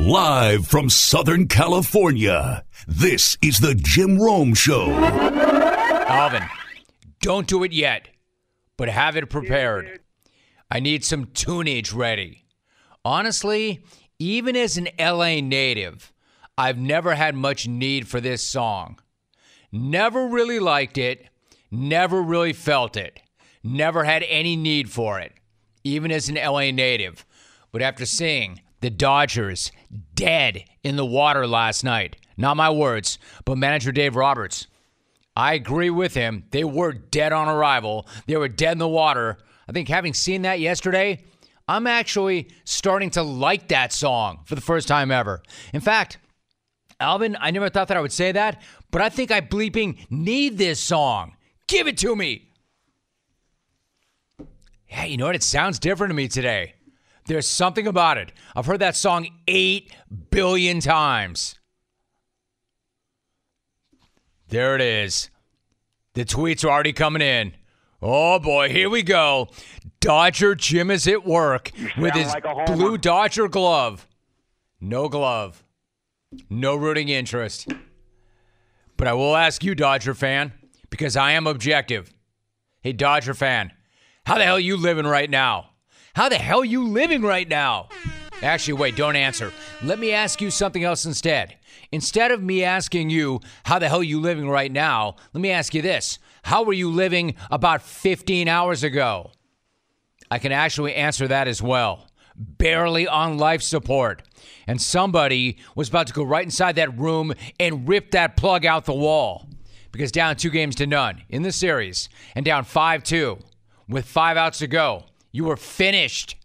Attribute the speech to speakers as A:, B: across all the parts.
A: Live from Southern California, this is the Jim Rome Show.
B: Alvin, don't do it yet, but have it prepared. I need some tunage ready. Honestly, even as an LA native, I've never had much need for this song. Never really liked it, never really felt it, never had any need for it, even as an LA native. But after seeing the Dodgers dead in the water last night, not my words, but manager Dave Roberts, I agree with him. They were dead on arrival, they were dead in the water. I think having seen that yesterday, I'm actually starting to like that song for the first time ever. In fact, Alvin, I never thought that I would say that, but I think I bleeping need this song. Give it to me. Yeah, you know what? It sounds different to me today. There's something about it. I've heard that song 8 billion times. There it is. The tweets are already coming in. Oh boy, here we go. Dodger Jim is at work with his
C: like
B: blue Dodger glove. No glove. No rooting interest. But I will ask you, Dodger fan, because I am objective. Hey, Dodger fan, how the hell are you living right now? How the hell are you living right now? Actually, wait, don't answer. Let me ask you something else instead. Instead of me asking you how the hell are you living right now, let me ask you this. How were you living about 15 hours ago? I can actually answer that as well. Barely on life support. And somebody was about to go right inside that room and rip that plug out the wall. Because down two games to none in the series and down 5 2 with five outs to go, you were finished.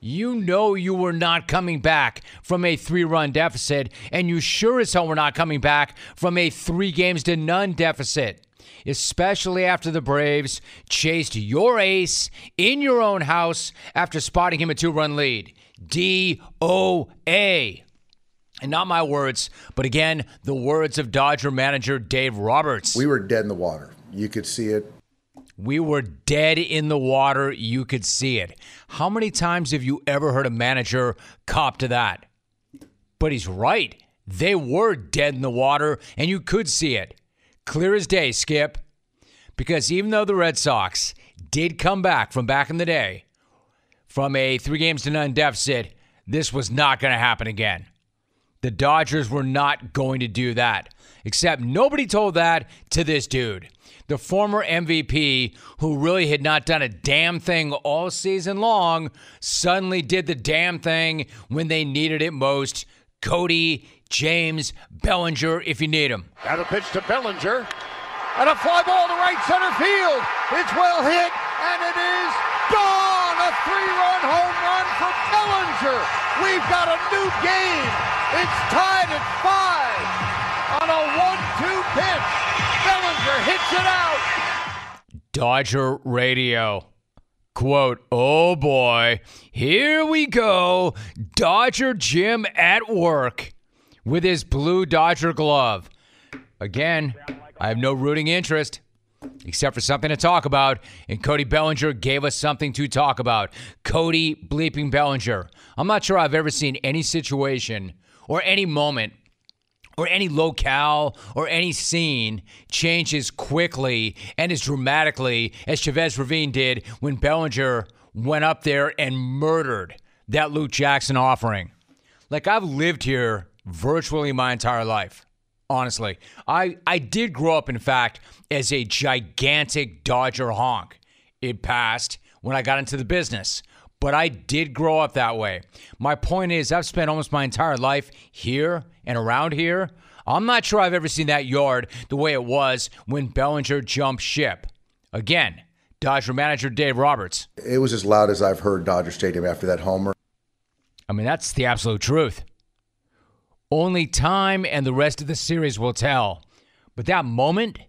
B: You know you were not coming back from a three run deficit, and you sure as hell were not coming back from a three games to none deficit especially after the Braves chased your ace in your own house after spotting him a two run lead. D O A. And not my words, but again, the words of Dodger manager Dave Roberts.
D: We were dead in the water. You could see it.
B: We were dead in the water. You could see it. How many times have you ever heard a manager cop to that? But he's right. They were dead in the water, and you could see it. Clear as day, Skip. Because even though the Red Sox did come back from back in the day from a three games to none deficit, this was not going to happen again. The Dodgers were not going to do that. Except nobody told that to this dude the former MVP, who really had not done a damn thing all season long, suddenly did the damn thing when they needed it most. Cody James Bellinger, if you need him.
E: Got a pitch to Bellinger. And a fly ball to right center field. It's well hit, and it is gone. A three run home run for Bellinger. We've got a new game. It's tied at five on a 1 2 it out.
B: Dodger Radio. Quote, oh boy, here we go. Dodger Jim at work with his blue Dodger glove. Again, I have no rooting interest except for something to talk about. And Cody Bellinger gave us something to talk about. Cody bleeping Bellinger. I'm not sure I've ever seen any situation or any moment or any locale or any scene changes quickly and as dramatically as Chavez Ravine did when Bellinger went up there and murdered that Luke Jackson offering. Like I've lived here virtually my entire life. Honestly, I, I did grow up, in fact, as a gigantic Dodger honk. It passed when I got into the business, but I did grow up that way. My point is, I've spent almost my entire life here and around here. I'm not sure I've ever seen that yard the way it was when Bellinger jumped ship. Again, Dodger manager Dave Roberts.
D: It was as loud as I've heard Dodger Stadium after that homer.
B: I mean, that's the absolute truth. Only time and the rest of the series will tell. But that moment,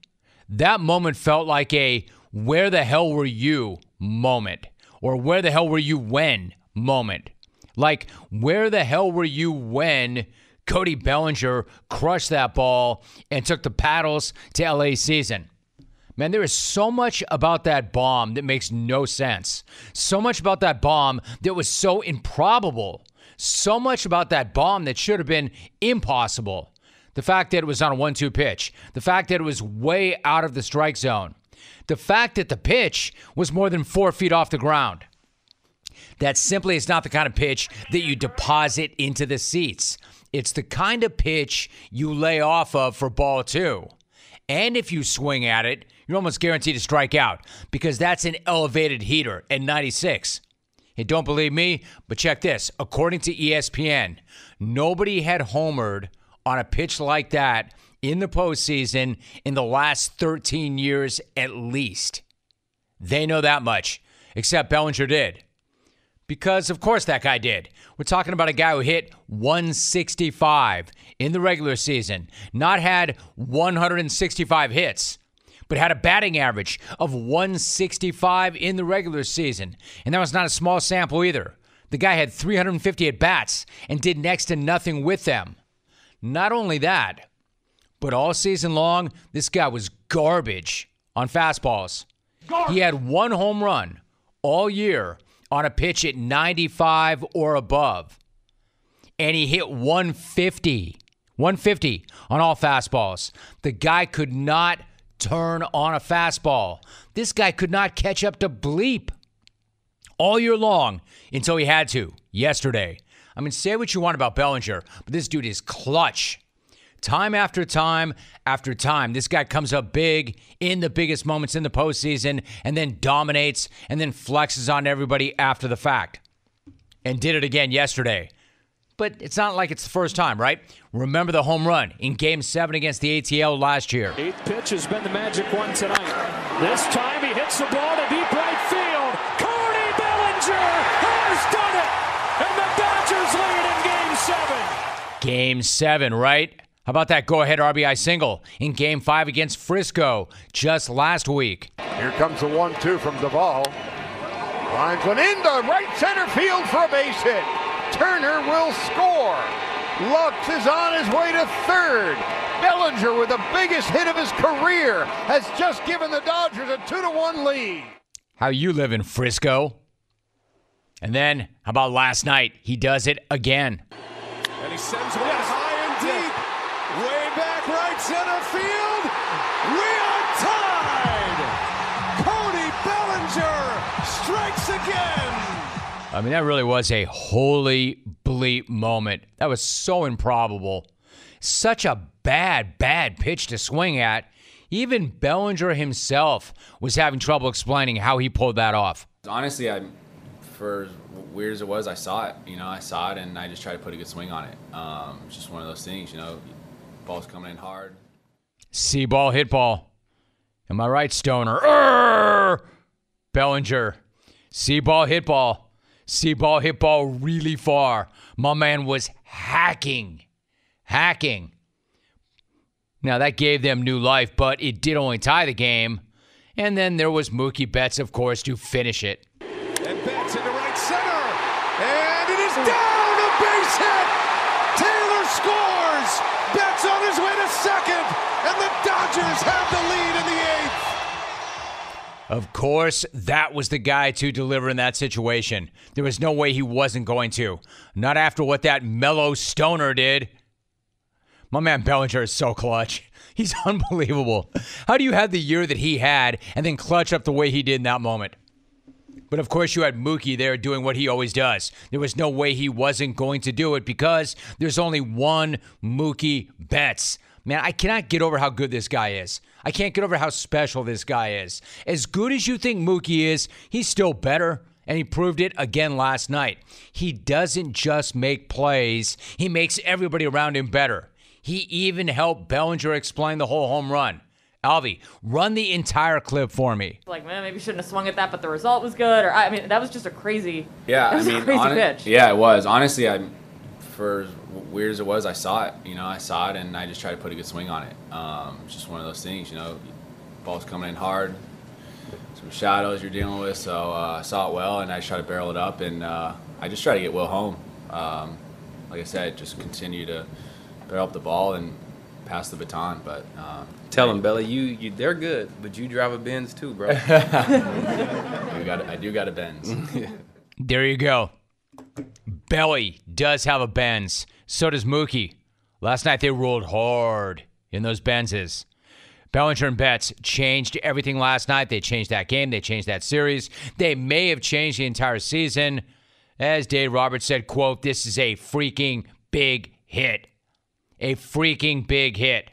B: that moment felt like a where the hell were you moment, or where the hell were you when moment. Like, where the hell were you when Cody Bellinger crushed that ball and took the paddles to LA season? Man, there is so much about that bomb that makes no sense. So much about that bomb that was so improbable. So much about that bomb that should have been impossible. The fact that it was on a 1 2 pitch, the fact that it was way out of the strike zone, the fact that the pitch was more than four feet off the ground. That simply is not the kind of pitch that you deposit into the seats. It's the kind of pitch you lay off of for ball two. And if you swing at it, you're almost guaranteed to strike out because that's an elevated heater at 96. Hey, don't believe me, but check this. According to ESPN, nobody had homered on a pitch like that in the postseason in the last 13 years at least. They know that much, except Bellinger did. Because, of course, that guy did. We're talking about a guy who hit 165 in the regular season, not had 165 hits, but had a batting average of 165 in the regular season. And that was not a small sample either. The guy had 350 at bats and did next to nothing with them. Not only that, but all season long, this guy was garbage on fastballs. He had one home run all year on a pitch at 95 or above. And he hit 150. 150 on all fastballs. The guy could not turn on a fastball. This guy could not catch up to bleep all year long until he had to yesterday. I mean, say what you want about Bellinger, but this dude is clutch. Time after time after time, this guy comes up big in the biggest moments in the postseason and then dominates and then flexes on everybody after the fact. And did it again yesterday. But it's not like it's the first time, right? Remember the home run in game seven against the ATL last year.
C: Eighth pitch has been the magic one tonight. This time he hits the ball to deep right field. Cody Bellinger has done it! And the Dodgers lead in game seven.
B: Game seven, right? How about that go ahead RBI single in game five against Frisco just last week?
E: Here comes the one-two from Doval. Lines one into right center field for a base hit. Turner will score. Lux is on his way to third. Bellinger, with the biggest hit of his career, has just given the Dodgers a two to one lead.
B: How you live in Frisco? And then, how about last night? He does it again.
C: And he sends one high and deep. Way back right field. We are tied. Cody Bellinger strikes again.
B: I mean, that really was a holy bleep moment. That was so improbable. Such a bad, bad pitch to swing at. Even Bellinger himself was having trouble explaining how he pulled that off.
F: Honestly, I, for as weird as it was, I saw it. You know, I saw it, and I just tried to put a good swing on it. Um, it's just one of those things. You know, ball's coming in hard.
B: See ball, hit ball. Am I right, Stoner? Urgh! Bellinger. See ball, hit ball. See ball, hit ball really far. My man was hacking. Hacking. Now that gave them new life, but it did only tie the game. And then there was Mookie Betts, of course, to finish it.
C: And Betts into right center. And it is down a base hit. Taylor scores. Betts on his way to second. And the Dodgers have the lead in the eighth.
B: Of course, that was the guy to deliver in that situation. There was no way he wasn't going to. Not after what that mellow stoner did. My man Bellinger is so clutch. He's unbelievable. How do you have the year that he had and then clutch up the way he did in that moment? But of course, you had Mookie there doing what he always does. There was no way he wasn't going to do it because there's only one Mookie Betts. Man, I cannot get over how good this guy is. I can't get over how special this guy is. As good as you think Mookie is, he's still better. And he proved it again last night. He doesn't just make plays, he makes everybody around him better. He even helped Bellinger explain the whole home run. Alvy, run the entire clip for me.
G: like, man, maybe shouldn't have swung at that, but the result was good. Or I mean, that was just a crazy.
F: Yeah, I mean,
G: crazy
F: hon-
G: pitch.
F: Yeah, it was. Honestly, I, for weird as it was, I saw it. You know, I saw it, and I just tried to put a good swing on it. Um, it's just one of those things. You know, ball's coming in hard. Some shadows you're dealing with, so uh, I saw it well, and I just tried to barrel it up, and uh, I just tried to get Will home. Um, like I said, just continue to barrel up the ball and pass the baton. But um,
H: Tell him, Belly, you, you they're good, but you drive a Benz too, bro.
F: I do got I do got a Benz.
B: There you go. Belly does have a Benz. So does Mookie. Last night they rolled hard in those Benzes. Bellinger and Betts changed everything last night. They changed that game. They changed that series. They may have changed the entire season. As Dave Roberts said, quote, this is a freaking big hit. A freaking big hit.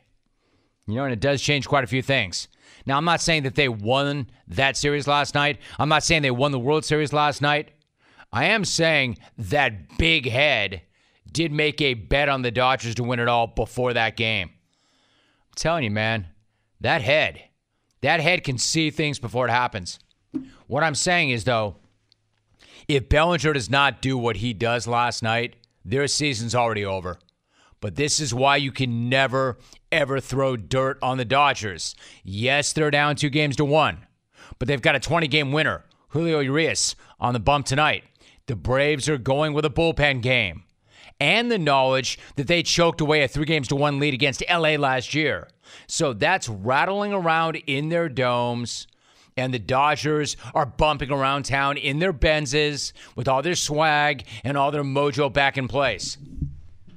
B: You know, and it does change quite a few things. Now, I'm not saying that they won that series last night. I'm not saying they won the World Series last night. I am saying that big head did make a bet on the Dodgers to win it all before that game. I'm telling you, man, that head, that head can see things before it happens. What I'm saying is, though, if Bellinger does not do what he does last night, their season's already over. But this is why you can never, ever throw dirt on the Dodgers. Yes, they're down two games to one, but they've got a 20 game winner, Julio Urias, on the bump tonight. The Braves are going with a bullpen game and the knowledge that they choked away a three games to one lead against LA last year. So that's rattling around in their domes. And the Dodgers are bumping around town in their Benzes with all their swag and all their mojo back in place.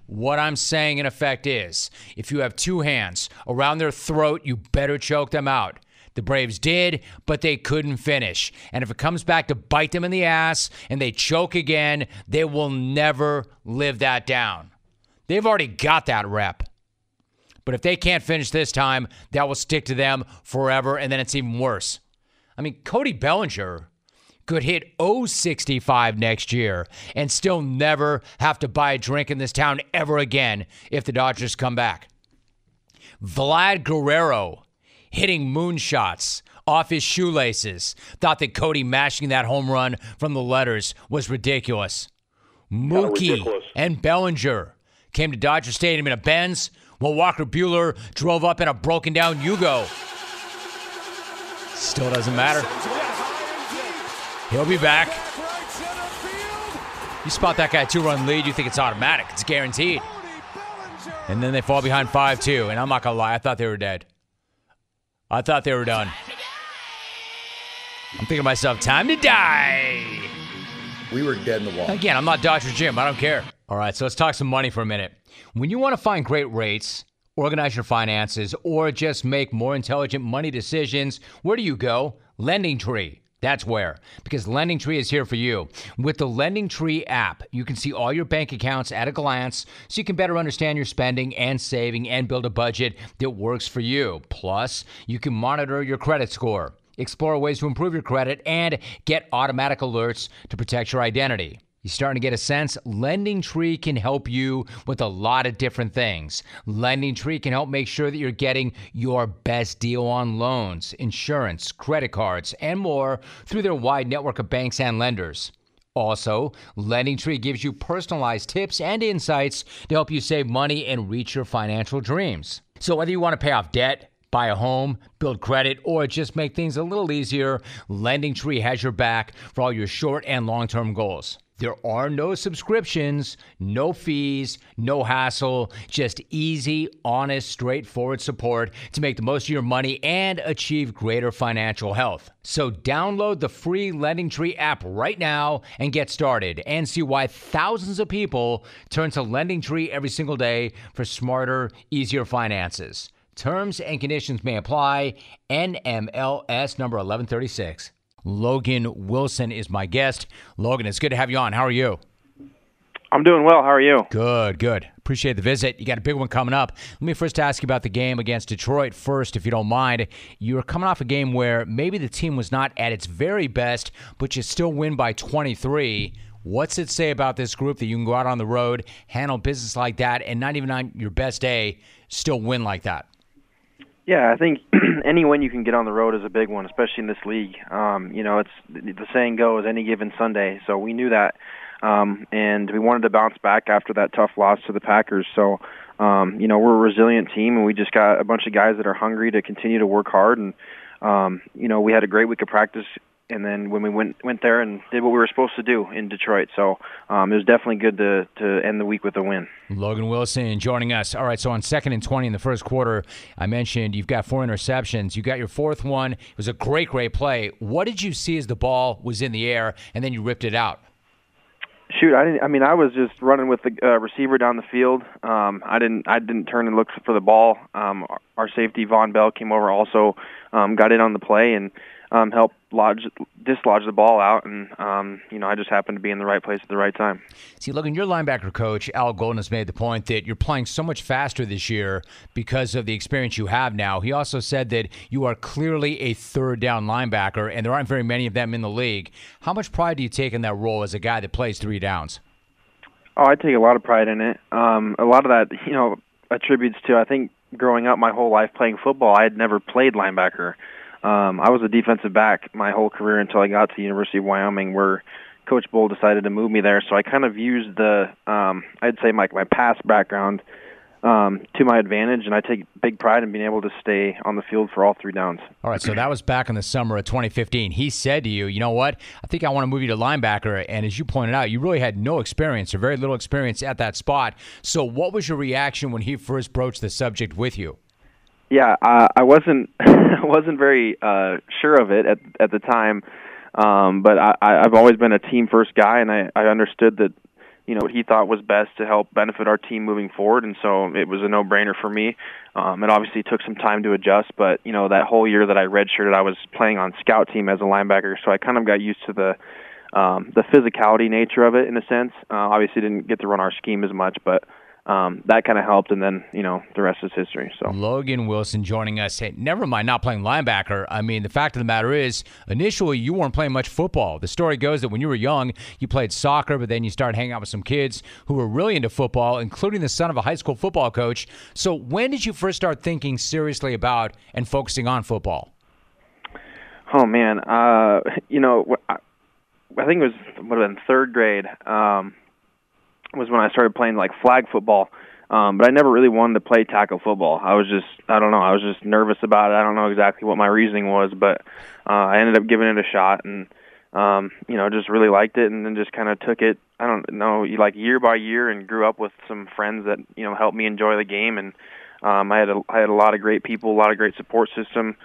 B: What I'm saying, in effect, is if you have two hands around their throat, you better choke them out. The Braves did, but they couldn't finish. And if it comes back to bite them in the ass and they choke again, they will never live that down. They've already got that rep. But if they can't finish this time, that will stick to them forever, and then it's even worse. I mean, Cody Bellinger could hit 065 next year and still never have to buy a drink in this town ever again if the Dodgers come back. Vlad Guerrero hitting moonshots off his shoelaces thought that Cody mashing that home run from the letters was ridiculous. Mookie
I: ridiculous.
B: and Bellinger came to Dodger Stadium in a Benz while Walker Buehler drove up in a broken down Yugo. Still doesn't matter. He'll be back. You spot that guy two run lead, you think it's automatic. It's guaranteed. And then they fall behind 5 2. And I'm not going to lie, I thought they were dead. I thought they were done. I'm thinking to myself, time to die.
D: We were dead in the water.
B: Again, I'm not Dodger Jim. I don't care. All right, so let's talk some money for a minute. When you want to find great rates, organize your finances, or just make more intelligent money decisions, where do you go? Lending Tree. That's where, because Lending Tree is here for you. With the Lending Tree app, you can see all your bank accounts at a glance so you can better understand your spending and saving and build a budget that works for you. Plus, you can monitor your credit score, explore ways to improve your credit, and get automatic alerts to protect your identity. You starting to get a sense? Lending Tree can help you with a lot of different things. Lending Tree can help make sure that you're getting your best deal on loans, insurance, credit cards, and more through their wide network of banks and lenders. Also, Lending Tree gives you personalized tips and insights to help you save money and reach your financial dreams. So, whether you want to pay off debt, buy a home, build credit, or just make things a little easier, Lending Tree has your back for all your short and long term goals. There are no subscriptions, no fees, no hassle, just easy, honest, straightforward support to make the most of your money and achieve greater financial health. So download the free Lending Tree app right now and get started and see why thousands of people turn to Lending Tree every single day for smarter, easier finances. Terms and conditions may apply. NMLS number 1136. Logan Wilson is my guest. Logan, it's good to have you on. How are you?
I: I'm doing well. How are you?
B: Good, good. Appreciate the visit. You got a big one coming up. Let me first ask you about the game against Detroit first, if you don't mind. You were coming off a game where maybe the team was not at its very best, but you still win by 23. What's it say about this group that you can go out on the road, handle business like that, and not even on your best day, still win like that?
I: Yeah, I think any win you can get on the road is a big one, especially in this league. Um, you know, it's the saying goes, any given Sunday. So we knew that, um, and we wanted to bounce back after that tough loss to the Packers. So, um, you know, we're a resilient team, and we just got a bunch of guys that are hungry to continue to work hard. And um, you know, we had a great week of practice and then when we went went there and did what we were supposed to do in Detroit. So um, it was definitely good to to end the week with a win.
B: Logan Wilson joining us. All right, so on second and twenty in the first quarter, I mentioned you've got four interceptions. You got your fourth one. It was a great, great play. What did you see as the ball was in the air and then you ripped it out?
I: Shoot, I didn't. I mean, I was just running with the uh, receiver down the field. Um, I didn't. I didn't turn and look for the ball. Um, our, our safety Vonn Bell came over, also um, got in on the play and um, help lodge dislodge the ball out, and um, you know I just happened to be in the right place at the right time.
B: See, look, your linebacker coach Al Golden has made the point that you're playing so much faster this year because of the experience you have now. He also said that you are clearly a third down linebacker, and there aren't very many of them in the league. How much pride do you take in that role as a guy that plays three downs?
I: Oh, I take a lot of pride in it. Um, a lot of that, you know, attributes to I think growing up my whole life playing football, I had never played linebacker. Um, I was a defensive back my whole career until I got to the University of Wyoming, where Coach Bohl decided to move me there. So I kind of used the, um, I'd say my my past background um, to my advantage, and I take big pride in being able to stay on the field for all three downs.
B: All right, so that was back in the summer of 2015. He said to you, "You know what? I think I want to move you to linebacker." And as you pointed out, you really had no experience or very little experience at that spot. So, what was your reaction when he first broached the subject with you?
I: Yeah, uh, I wasn't wasn't very uh, sure of it at at the time, um, but I, I've always been a team first guy, and I, I understood that you know what he thought was best to help benefit our team moving forward, and so it was a no brainer for me. Um, it obviously took some time to adjust, but you know that whole year that I redshirted, I was playing on scout team as a linebacker, so I kind of got used to the um, the physicality nature of it in a sense. Uh, obviously, didn't get to run our scheme as much, but um, that kind of helped, and then you know the rest is history. So
B: Logan Wilson joining us. Hey, never mind not playing linebacker. I mean, the fact of the matter is, initially you weren't playing much football. The story goes that when you were young, you played soccer, but then you started hanging out with some kids who were really into football, including the son of a high school football coach. So when did you first start thinking seriously about and focusing on football?
I: Oh man, uh, you know, I, think it was would have been third grade. Um, was when I started playing like flag football. Um, but I never really wanted to play tackle football. I was just, I don't know, I was just nervous about it. I don't know exactly what my reasoning was, but uh, I ended up giving it a shot and, um, you know, just really liked it and then just kind of took it, I don't know, like year by year and grew up with some friends that, you know, helped me enjoy the game. And um, I had a, I had a lot of great people, a lot of great support system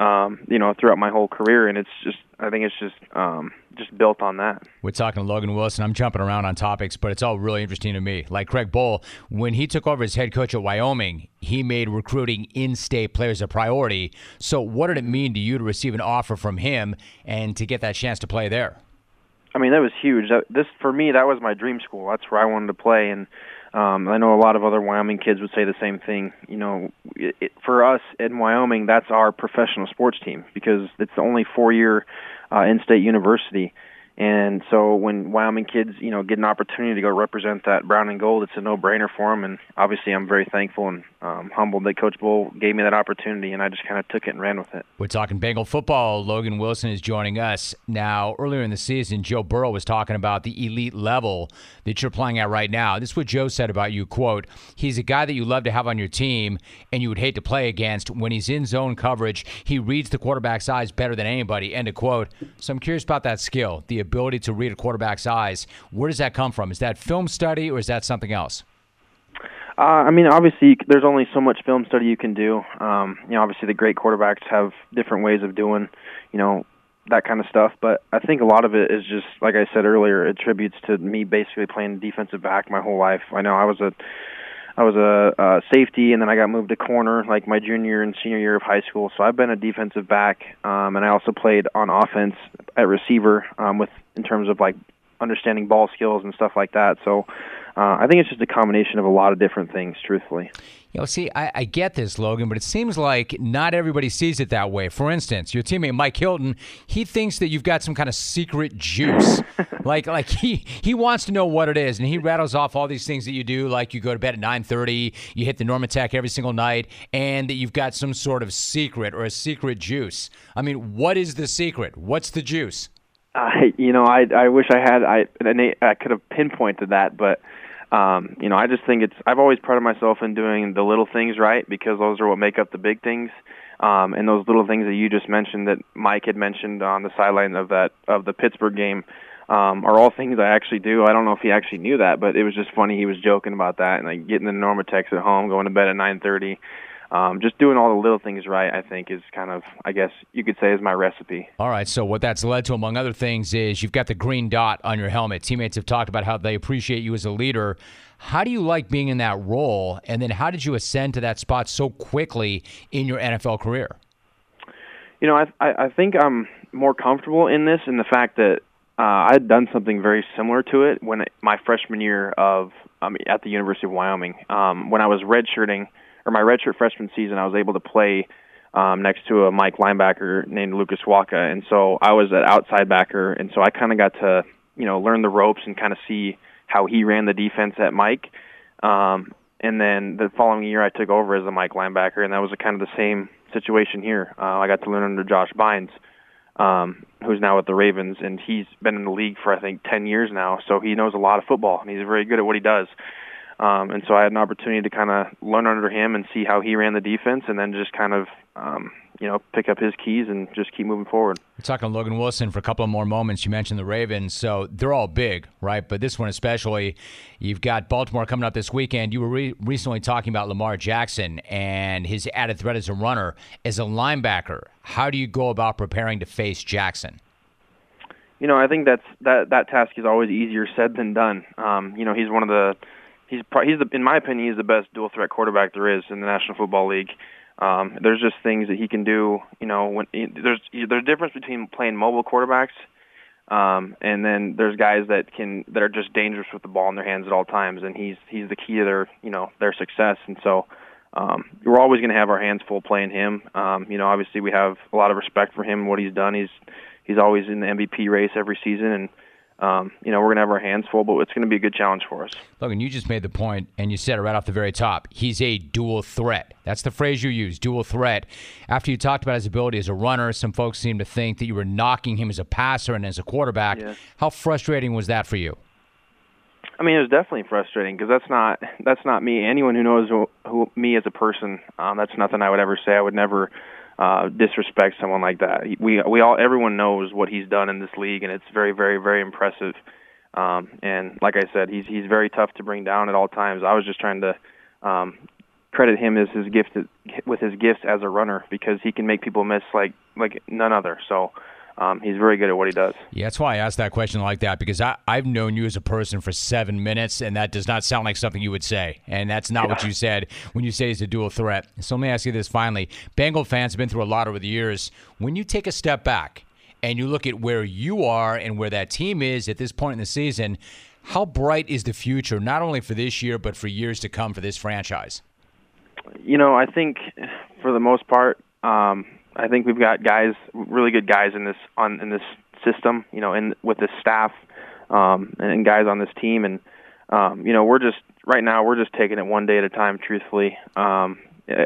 I: um, you know, throughout my whole career, and it's just, I think it's just, um, just built on that.
B: We're talking to Logan Wilson. I'm jumping around on topics, but it's all really interesting to me. Like Craig Bohl, when he took over as head coach at Wyoming, he made recruiting in-state players a priority. So, what did it mean to you to receive an offer from him and to get that chance to play there?
I: I mean, that was huge. That, this for me, that was my dream school. That's where I wanted to play, and um, I know a lot of other Wyoming kids would say the same thing. You know, it, it, for us in Wyoming, that's our professional sports team because it's the only four-year uh, in-state university and so when Wyoming kids, you know, get an opportunity to go represent that brown and gold, it's a no-brainer for them. And obviously, I'm very thankful and um, humbled that Coach Bohl gave me that opportunity, and I just kind of took it and ran with it.
B: We're talking Bengal football. Logan Wilson is joining us now. Earlier in the season, Joe Burrow was talking about the elite level that you're playing at right now. This is what Joe said about you. "Quote: He's a guy that you love to have on your team, and you would hate to play against. When he's in zone coverage, he reads the quarterback's eyes better than anybody." End of quote. So I'm curious about that skill, the ability to read a quarterback's eyes. Where does that come from? Is that film study or is that something else?
I: Uh, I mean, obviously, there's only so much film study you can do. Um, you know, obviously, the great quarterbacks have different ways of doing, you know, that kind of stuff. But I think a lot of it is just, like I said earlier, attributes to me basically playing defensive back my whole life. I know I was a I was a, a safety, and then I got moved to corner like my junior and senior year of high school. So I've been a defensive back, um, and I also played on offense at receiver um, with in terms of like understanding ball skills and stuff like that. So uh, I think it's just a combination of a lot of different things, truthfully.
B: You know, see, I, I, get this, Logan, but it seems like not everybody sees it that way. For instance, your teammate Mike Hilton, he thinks that you've got some kind of secret juice. like, like he he wants to know what it is, and he rattles off all these things that you do, like you go to bed at nine thirty, you hit the NormaTec every single night, and that you've got some sort of secret or a secret juice. I mean, what is the secret? What's the juice?
I: I, you know, I I wish I had I I could have pinpointed that, but um, you know, I just think it's I've always prided myself in doing the little things right because those are what make up the big things. Um, and those little things that you just mentioned that Mike had mentioned on the sideline of that of the Pittsburgh game um, are all things I actually do. I don't know if he actually knew that, but it was just funny. He was joking about that and like getting the NormaTecs at home, going to bed at 9:30. Um, just doing all the little things right, I think, is kind of, I guess you could say, is my recipe.
B: All right. So what that's led to, among other things, is you've got the green dot on your helmet. Teammates have talked about how they appreciate you as a leader. How do you like being in that role? And then how did you ascend to that spot so quickly in your NFL career?
I: You know, I I, I think I'm more comfortable in this in the fact that uh, I had done something very similar to it when it, my freshman year of um, at the University of Wyoming. Um, when I was redshirting or my redshirt freshman season, I was able to play um, next to a Mike linebacker named Lucas Wacha, and so I was an outside backer, and so I kind of got to you know learn the ropes and kind of see how he ran the defense at Mike. Um, and then the following year, I took over as a Mike linebacker, and that was a kind of the same situation here. Uh, I got to learn under Josh Bynes um, who's now with the Ravens, and he's been in the league for I think 10 years now. So he knows a lot of football, and he's very good at what he does. Um, and so I had an opportunity to kind of learn under him and see how he ran the defense, and then just kind of um, you know pick up his keys and just keep moving forward.
B: We're talking Logan Wilson for a couple of more moments. You mentioned the Ravens, so they're all big, right? But this one especially, you've got Baltimore coming up this weekend. You were re- recently talking about Lamar Jackson and his added threat as a runner, as a linebacker. How do you go about preparing to face Jackson?
I: You know, I think that's that that task is always easier said than done. Um, you know, he's one of the he's he's the, in my opinion he's the best dual threat quarterback there is in the National Football League. Um, there's just things that he can do. You know, when there's there's a difference between playing mobile quarterbacks, um, and then there's guys that can that are just dangerous with the ball in their hands at all times, and he's he's the key to their you know their success. And so um, we're always going to have our hands full playing him. Um, you know, obviously we have a lot of respect for him what he's done. He's he's always in the MVP race every season, and um, you know, we're going to have our hands full, but it's going to be a good challenge for us.
B: Logan, you just made the point, and you said it right off the very top. He's a dual threat. That's the phrase you use, dual threat. After you talked about his ability as a runner, some folks seem to think that you were knocking him as a passer and as a quarterback.
I: Yeah.
B: How frustrating was that for you?
I: I mean, it was definitely frustrating because that's not that's not me. Anyone who knows who, who me as a person, um, that's nothing I would ever say. I would never uh, disrespect someone like that. We we all everyone knows what he's done in this league, and it's very very very impressive. Um, and like I said, he's he's very tough to bring down at all times. I was just trying to um, credit him as his gift with his gifts as a runner because he can make people miss like like none other. So um, he's very good at what he does.
B: Yeah, that's why I asked that question like that because I, I've known you as a person for seven minutes, and that does not sound like something you would say. And that's not yeah. what you said when you say he's a dual threat. So let me ask you this finally. Bengal fans have been through a lot over the years. When you take a step back and you look at where you are and where that team is at this point in the season, how bright is the future, not only for this year, but for years to come for this franchise?
I: You know, I think for the most part, um, I think we've got guys, really good guys in this on in this system. You know, and with this staff um, and guys on this team, and um, you know, we're just right now we're just taking it one day at a time. Truthfully, um,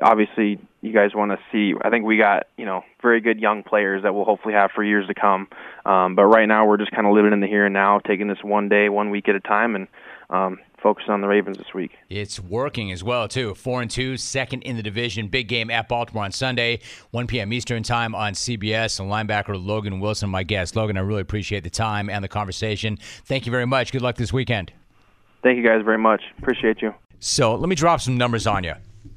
I: obviously, you guys want to see. I think we got you know very good young players that we'll hopefully have for years to come. Um, but right now, we're just kind of living in the here and now, taking this one day, one week at a time, and um, focusing on the Ravens this week.
B: It's working as well too. Four and two, second in the division. Big game at Baltimore on Sunday, 1 p.m. Eastern time on CBS. And linebacker Logan Wilson, my guest. Logan, I really appreciate the time and the conversation. Thank you very much. Good luck this weekend.
I: Thank you guys very much. Appreciate you.
B: So let me drop some numbers on you.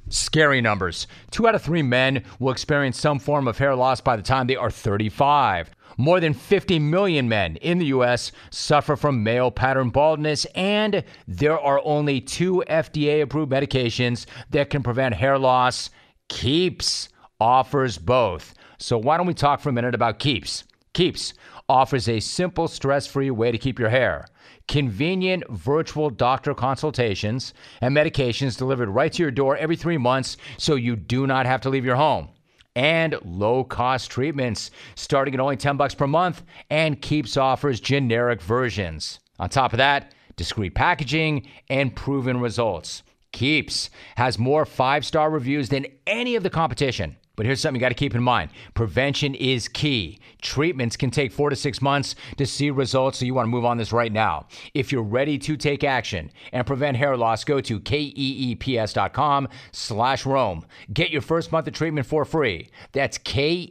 B: Scary numbers. Two out of three men will experience some form of hair loss by the time they are 35. More than 50 million men in the U.S. suffer from male pattern baldness, and there are only two FDA approved medications that can prevent hair loss. Keeps offers both. So, why don't we talk for a minute about Keeps? Keeps offers a simple, stress free way to keep your hair convenient virtual doctor consultations, and medications delivered right to your door every three months so you do not have to leave your home. And low cost treatments starting at only 10 bucks per month and keeps offers generic versions. On top of that, discreet packaging and proven results. Keeps has more five star reviews than any of the competition. But here's something you got to keep in mind prevention is key. Treatments can take four to six months to see results, so you want to move on this right now. If you're ready to take action and prevent hair loss, go to keeps.com slash Rome. Get your first month of treatment for free. That's keeps.com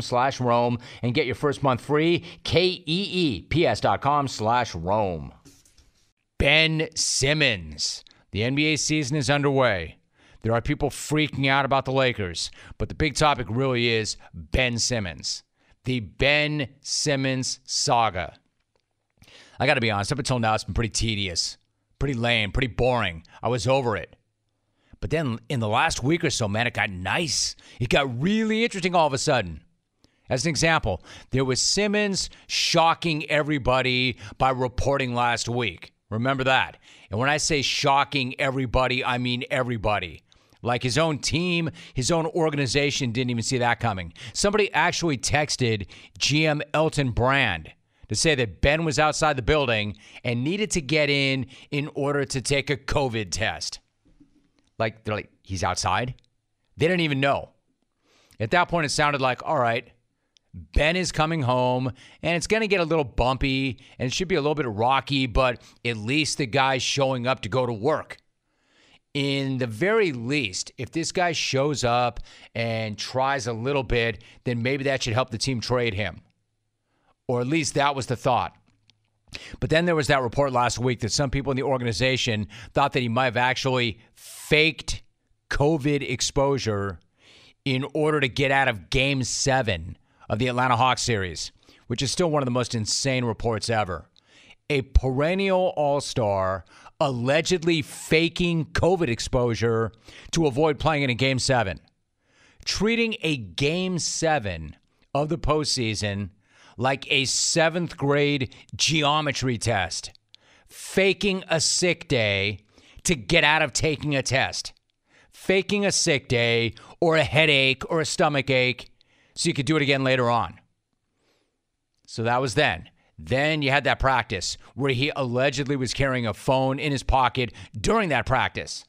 B: slash Rome and get your first month free. keeps.com slash Rome. Ben Simmons. The NBA season is underway. There are people freaking out about the Lakers, but the big topic really is Ben Simmons. The Ben Simmons saga. I got to be honest, up until now, it's been pretty tedious, pretty lame, pretty boring. I was over it. But then in the last week or so, man, it got nice. It got really interesting all of a sudden. As an example, there was Simmons shocking everybody by reporting last week. Remember that. And when I say shocking everybody, I mean everybody. Like his own team, his own organization didn't even see that coming. Somebody actually texted GM Elton Brand to say that Ben was outside the building and needed to get in in order to take a COVID test. Like, they're like, he's outside? They didn't even know. At that point, it sounded like, all right, Ben is coming home and it's going to get a little bumpy and it should be a little bit rocky, but at least the guy's showing up to go to work. In the very least, if this guy shows up and tries a little bit, then maybe that should help the team trade him. Or at least that was the thought. But then there was that report last week that some people in the organization thought that he might have actually faked COVID exposure in order to get out of game seven of the Atlanta Hawks series, which is still one of the most insane reports ever. A perennial all star allegedly faking COVID exposure to avoid playing in a game seven, treating a game seven of the postseason like a seventh grade geometry test, faking a sick day to get out of taking a test, faking a sick day or a headache or a stomach ache so you could do it again later on. So that was then. Then you had that practice where he allegedly was carrying a phone in his pocket during that practice,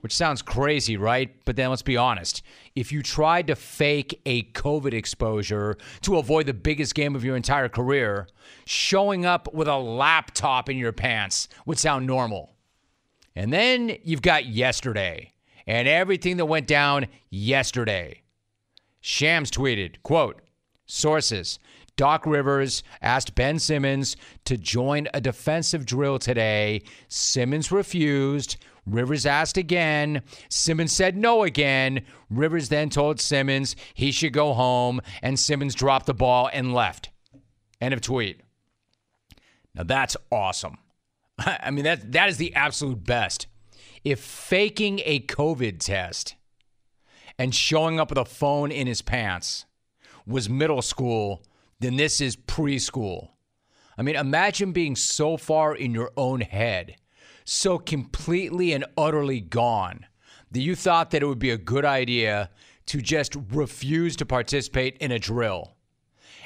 B: which sounds crazy, right? But then let's be honest. If you tried to fake a COVID exposure to avoid the biggest game of your entire career, showing up with a laptop in your pants would sound normal. And then you've got yesterday and everything that went down yesterday. Shams tweeted, quote, sources, Doc Rivers asked Ben Simmons to join a defensive drill today. Simmons refused. Rivers asked again. Simmons said no again. Rivers then told Simmons he should go home, and Simmons dropped the ball and left. End of tweet. Now that's awesome. I mean, that, that is the absolute best. If faking a COVID test and showing up with a phone in his pants was middle school, then this is preschool. I mean, imagine being so far in your own head, so completely and utterly gone, that you thought that it would be a good idea to just refuse to participate in a drill.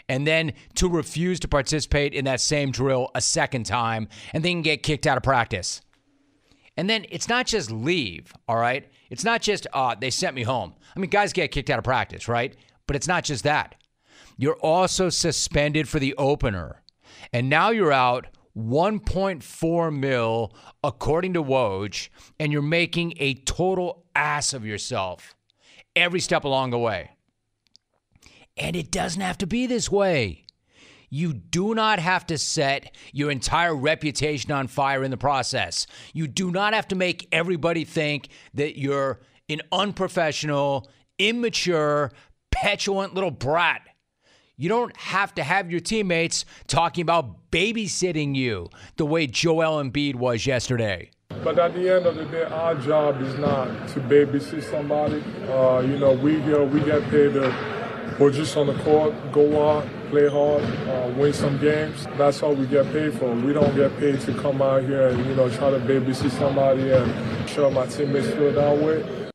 B: And then to refuse to participate in that same drill a second time and then get kicked out of practice. And then it's not just leave, all right? It's not just, uh, they sent me home. I mean, guys get kicked out of practice, right? But it's not just that. You're also suspended for the opener. And now you're out 1.4 mil, according to Woj, and you're making a total ass of yourself every step along the way. And it doesn't have to be this way. You do not have to set your entire reputation on fire in the process. You do not have to make everybody think that you're an unprofessional, immature, petulant little brat. You don't have to have your teammates talking about babysitting you the way Joel Embiid was yesterday.
J: But at the end of the day, our job is not to babysit somebody. Uh, you know, we here, we get paid to we're just on the court, go out, play hard, uh, win some games. That's all we get paid for. We don't get paid to come out here and you know try to babysit somebody and show my teammates feel that way.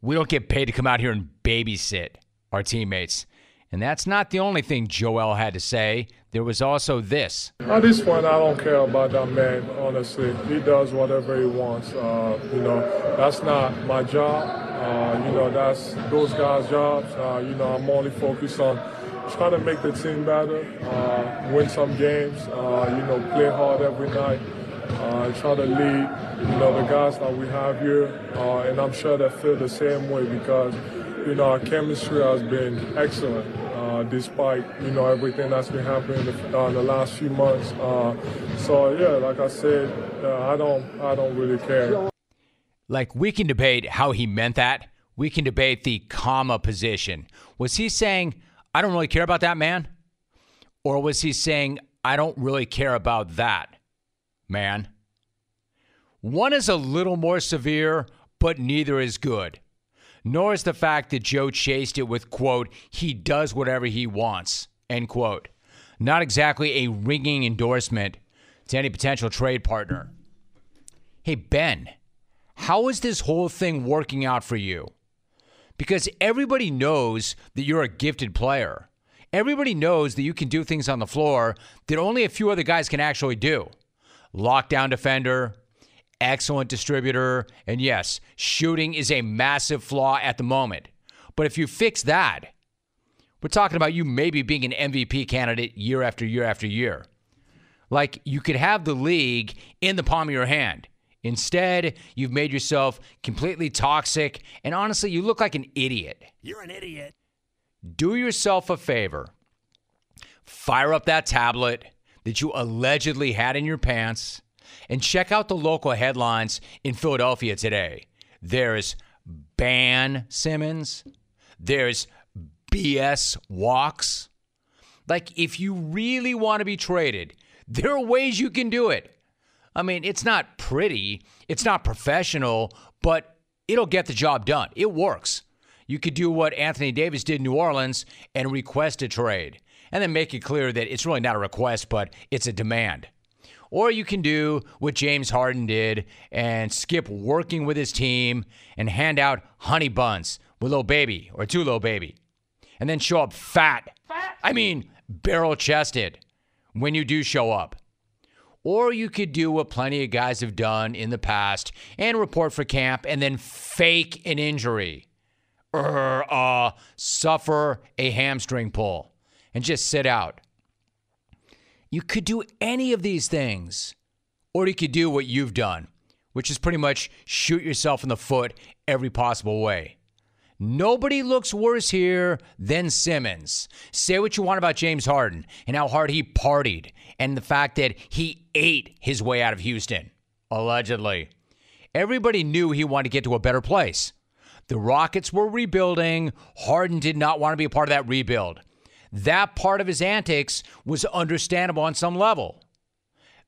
B: We don't get paid to come out here and babysit our teammates. And that's not the only thing Joel had to say. There was also this.
J: At this point, I don't care about that man, honestly. He does whatever he wants. Uh, you know, that's not my job. Uh, you know, that's those guys' jobs. Uh, you know, I'm only focused on trying to make the team better, uh, win some games, uh, you know, play hard every night, uh, try to lead, you know, the guys that we have here. And I'm sure they feel the same way because, you know, our chemistry has been excellent. Uh, despite you know everything that's been happening in the, uh, the last few months, uh, so yeah, like I said, I don't I don't really care.
B: Like, we can debate how he meant that. We can debate the comma position. Was he saying, I don't really care about that man? Or was he saying, I don't really care about that man? One is a little more severe, but neither is good. Nor is the fact that Joe chased it with, quote, he does whatever he wants, end quote. Not exactly a ringing endorsement to any potential trade partner. Hey, Ben, how is this whole thing working out for you? Because everybody knows that you're a gifted player. Everybody knows that you can do things on the floor that only a few other guys can actually do. Lockdown defender, excellent distributor, and yes, shooting is a massive flaw at the moment. But if you fix that, we're talking about you maybe being an MVP candidate year after year after year. Like you could have the league in the palm of your hand. Instead, you've made yourself completely toxic, and honestly, you look like an idiot.
A: You're an idiot.
B: Do yourself a favor. Fire up that tablet that you allegedly had in your pants and check out the local headlines in Philadelphia today. There's ban Simmons, there's BS walks. Like, if you really want to be traded, there are ways you can do it. I mean, it's not pretty, it's not professional, but it'll get the job done. It works. You could do what Anthony Davis did in New Orleans and request a trade, and then make it clear that it's really not a request, but it's a demand. Or you can do what James Harden did and skip working with his team and hand out honey buns with Lil Baby or two Lil Baby. And then show up fat. fat. I mean, barrel chested when you do show up. Or you could do what plenty of guys have done in the past and report for camp and then fake an injury. Or uh, suffer a hamstring pull and just sit out. You could do any of these things, or you could do what you've done, which is pretty much shoot yourself in the foot every possible way. Nobody looks worse here than Simmons. Say what you want about James Harden and how hard he partied and the fact that he ate his way out of Houston, allegedly. Everybody knew he wanted to get to a better place. The Rockets were rebuilding. Harden did not want to be a part of that rebuild. That part of his antics was understandable on some level.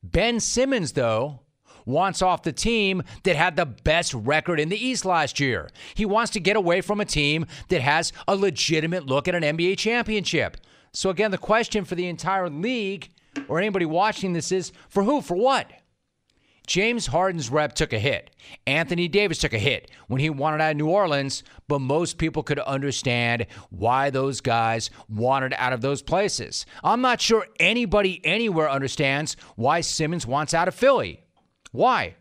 B: Ben Simmons, though, wants off the team that had the best record in the East last year. He wants to get away from a team that has a legitimate look at an NBA championship. So, again, the question for the entire league or anybody watching this is for who? For what? James Harden's rep took a hit. Anthony Davis took a hit when he wanted out of New Orleans, but most people could understand why those guys wanted out of those places. I'm not sure anybody anywhere understands why Simmons wants out of Philly. Why?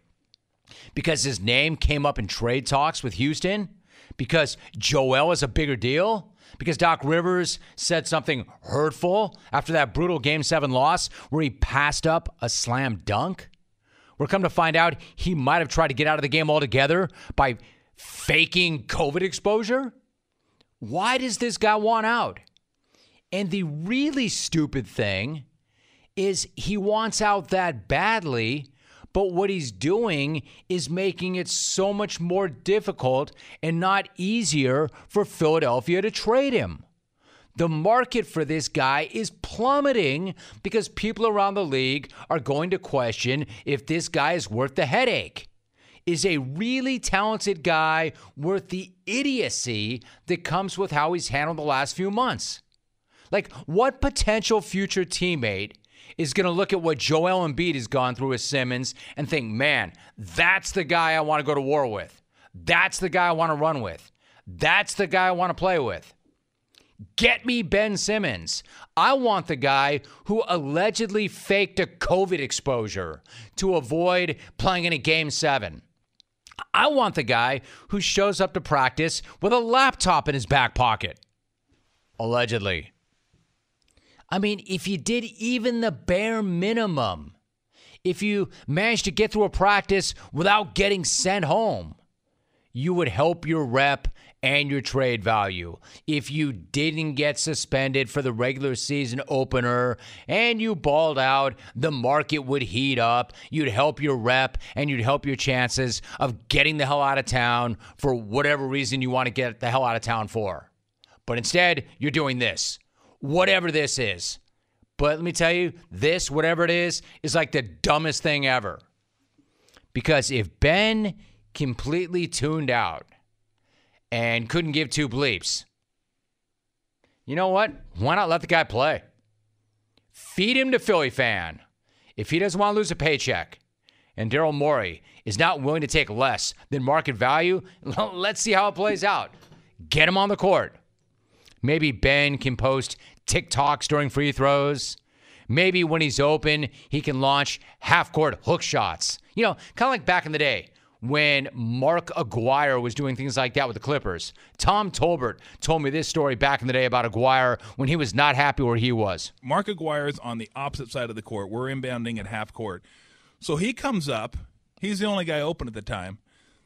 B: Because his name came up in trade talks with Houston? Because Joel is a bigger deal? Because Doc Rivers said something hurtful after that brutal Game 7 loss where he passed up a slam dunk? We're come to find out he might have tried to get out of the game altogether by faking COVID exposure. Why does this guy want out? And the really stupid thing is he wants out that badly, but what he's doing is making it so much more difficult and not easier for Philadelphia to trade him. The market for this guy is plummeting because people around the league are going to question if this guy is worth the headache. Is a really talented guy worth the idiocy that comes with how he's handled the last few months? Like, what potential future teammate is going to look at what Joel Embiid has gone through with Simmons and think, man, that's the guy I want to go to war with. That's the guy I want to run with. That's the guy I want to play with. Get me Ben Simmons. I want the guy who allegedly faked a COVID exposure to avoid playing in a game seven. I want the guy who shows up to practice with a laptop in his back pocket. Allegedly. I mean, if you did even the bare minimum, if you managed to get through a practice without getting sent home, you would help your rep and your trade value. If you didn't get suspended for the regular season opener and you balled out, the market would heat up. You'd help your rep and you'd help your chances of getting the hell out of town for whatever reason you want to get the hell out of town for. But instead, you're doing this, whatever this is. But let me tell you, this, whatever it is, is like the dumbest thing ever. Because if Ben completely tuned out and couldn't give two bleeps, you know what? Why not let the guy play? Feed him to Philly fan. If he doesn't want to lose a paycheck and Daryl Morey is not willing to take less than market value, let's see how it plays out. Get him on the court. Maybe Ben can post TikToks during free throws. Maybe when he's open, he can launch half court hook shots. You know, kind of like back in the day when Mark Aguirre was doing things like that with the Clippers. Tom Tolbert told me this story back in the day about Aguirre when he was not happy where he was.
K: Mark Aguirre is on the opposite side of the court. We're inbounding at half court. So he comes up. He's the only guy open at the time.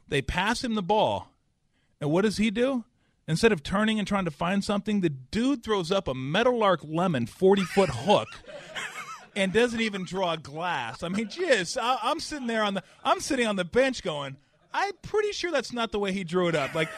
K: They pass him the ball. And what does he do? Instead of turning and trying to find something, the dude throws up a Meadowlark Lemon 40 foot hook and doesn't even draw a glass. I mean, just I, I'm sitting there on the I'm sitting on the bench going, I'm pretty sure that's not the way he drew it up. Like,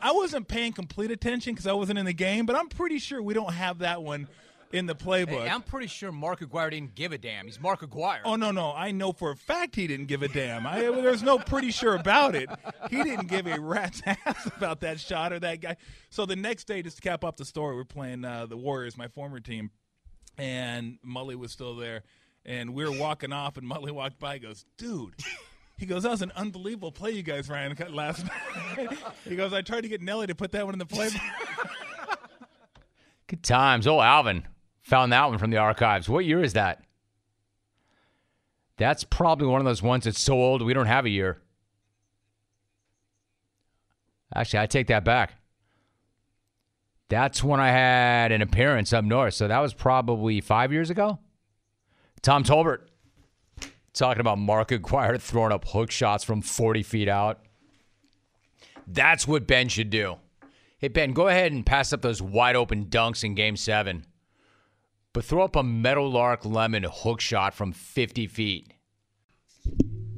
K: I wasn't paying complete attention because I wasn't in the game, but I'm pretty sure we don't have that one in the playbook.
B: Hey, I'm pretty sure Mark Aguirre didn't give a damn. He's Mark Aguirre.
K: Oh no, no, I know for a fact he didn't give a damn. I, there's no pretty sure about it. He didn't give a rat's ass about that shot or that guy. So the next day, just to cap off the story, we're playing uh, the Warriors, my former team, and Mully was still there, and we were walking off, and Mully walked by, goes, "Dude." He goes, that was an unbelievable play you guys ran last night. he goes, I tried to get Nellie to put that one in the play.
B: Good times. Oh, Alvin. Found that one from the archives. What year is that? That's probably one of those ones that's so old we don't have a year. Actually, I take that back. That's when I had an appearance up north. So that was probably five years ago. Tom Tolbert talking about Mark Aguirre throwing up hook shots from 40 feet out. That's what Ben should do. Hey, Ben, go ahead and pass up those wide open dunks in game seven but throw up a Meadowlark Lemon hook shot from 50 feet.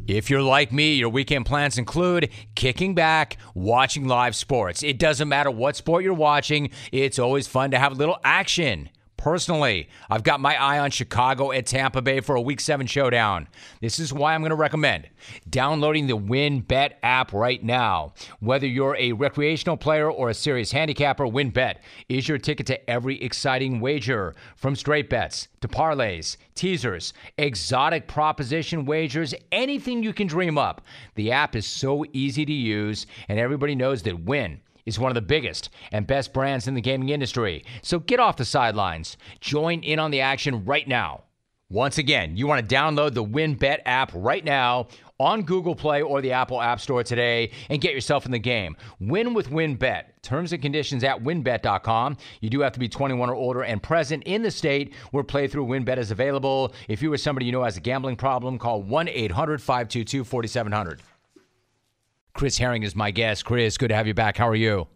B: If you're like me, your weekend plans include kicking back, watching live sports. It doesn't matter what sport you're watching, it's always fun to have a little action. Personally, I've got my eye on Chicago at Tampa Bay for a Week 7 showdown. This is why I'm going to recommend downloading the WynnBET app right now. Whether you're a recreational player or a serious handicapper, WynnBET is your ticket to every exciting wager. From straight bets to parlays, teasers, exotic proposition wagers, anything you can dream up. The app is so easy to use, and everybody knows that Wynn is one of the biggest and best brands in the gaming industry. So get off the sidelines. Join in on the action right now. Once again, you want to download the WynnBET app right now on Google Play or the Apple App Store today and get yourself in the game. Win with WynnBET. Terms and conditions at wynnbet.com. You do have to be 21 or older and present in the state where playthrough WynnBET is available. If you or somebody you know has a gambling problem, call 1 800 522 4700. Chris Herring is my guest. Chris, good to have you back. How are you?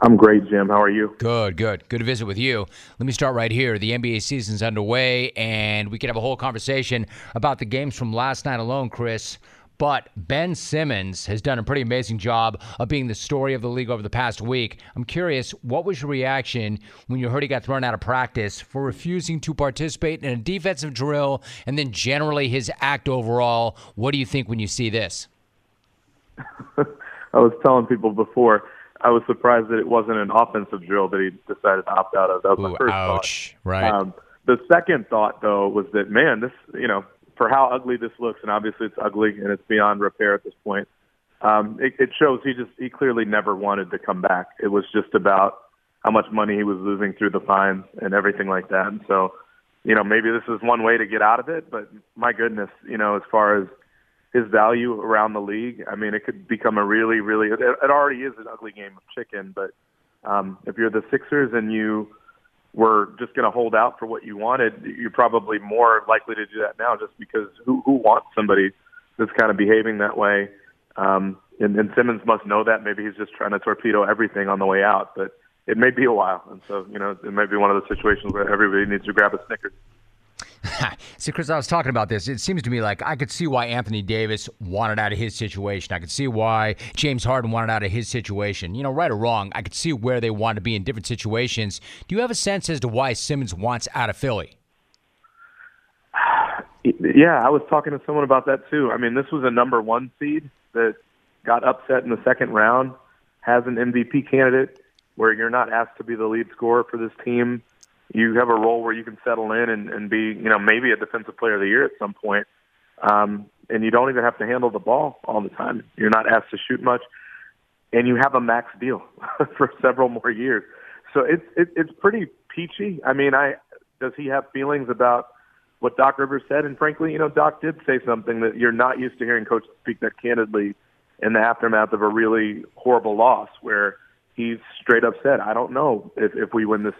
L: I'm great, Jim. How are you?
B: Good, good. Good to visit with you. Let me start right here. The NBA season's underway, and we could have a whole conversation about the games from last night alone, Chris. But Ben Simmons has done a pretty amazing job of being the story of the league over the past week. I'm curious, what was your reaction when you heard he got thrown out of practice for refusing to participate in a defensive drill and then generally his act overall? What do you think when you see this?
L: I was telling people before, I was surprised that it wasn't an offensive drill that he decided to opt out of. That was
B: Ooh,
L: my first
B: ouch.
L: thought.
B: Right.
L: Um, the second thought, though, was that man, this you know, for how ugly this looks, and obviously it's ugly and it's beyond repair at this point. Um, it, it shows he just he clearly never wanted to come back. It was just about how much money he was losing through the fines and everything like that. And so, you know, maybe this is one way to get out of it. But my goodness, you know, as far as his value around the league. I mean, it could become a really, really. It, it already is an ugly game of chicken, but um, if you're the Sixers and you were just going to hold out for what you wanted, you're probably more likely to do that now, just because who who wants somebody that's kind of behaving that way? Um, and, and Simmons must know that. Maybe he's just trying to torpedo everything on the way out, but it may be a while, and so you know it may be one of those situations where everybody needs to grab a Snickers.
B: see, Chris, I was talking about this. It seems to me like I could see why Anthony Davis wanted out of his situation. I could see why James Harden wanted out of his situation. You know, right or wrong, I could see where they want to be in different situations. Do you have a sense as to why Simmons wants out of Philly?
L: Yeah, I was talking to someone about that too. I mean, this was a number one seed that got upset in the second round, has an MVP candidate where you're not asked to be the lead scorer for this team you have a role where you can settle in and, and be, you know, maybe a defensive player of the year at some point. Um, and you don't even have to handle the ball all the time. You're not asked to shoot much, and you have a max deal for several more years. So it's it, it's pretty peachy. I mean, I does he have feelings about what Doc Rivers said? And frankly, you know, Doc did say something that you're not used to hearing coaches speak that candidly in the aftermath of a really horrible loss, where he's straight up said, "I don't know if if we win this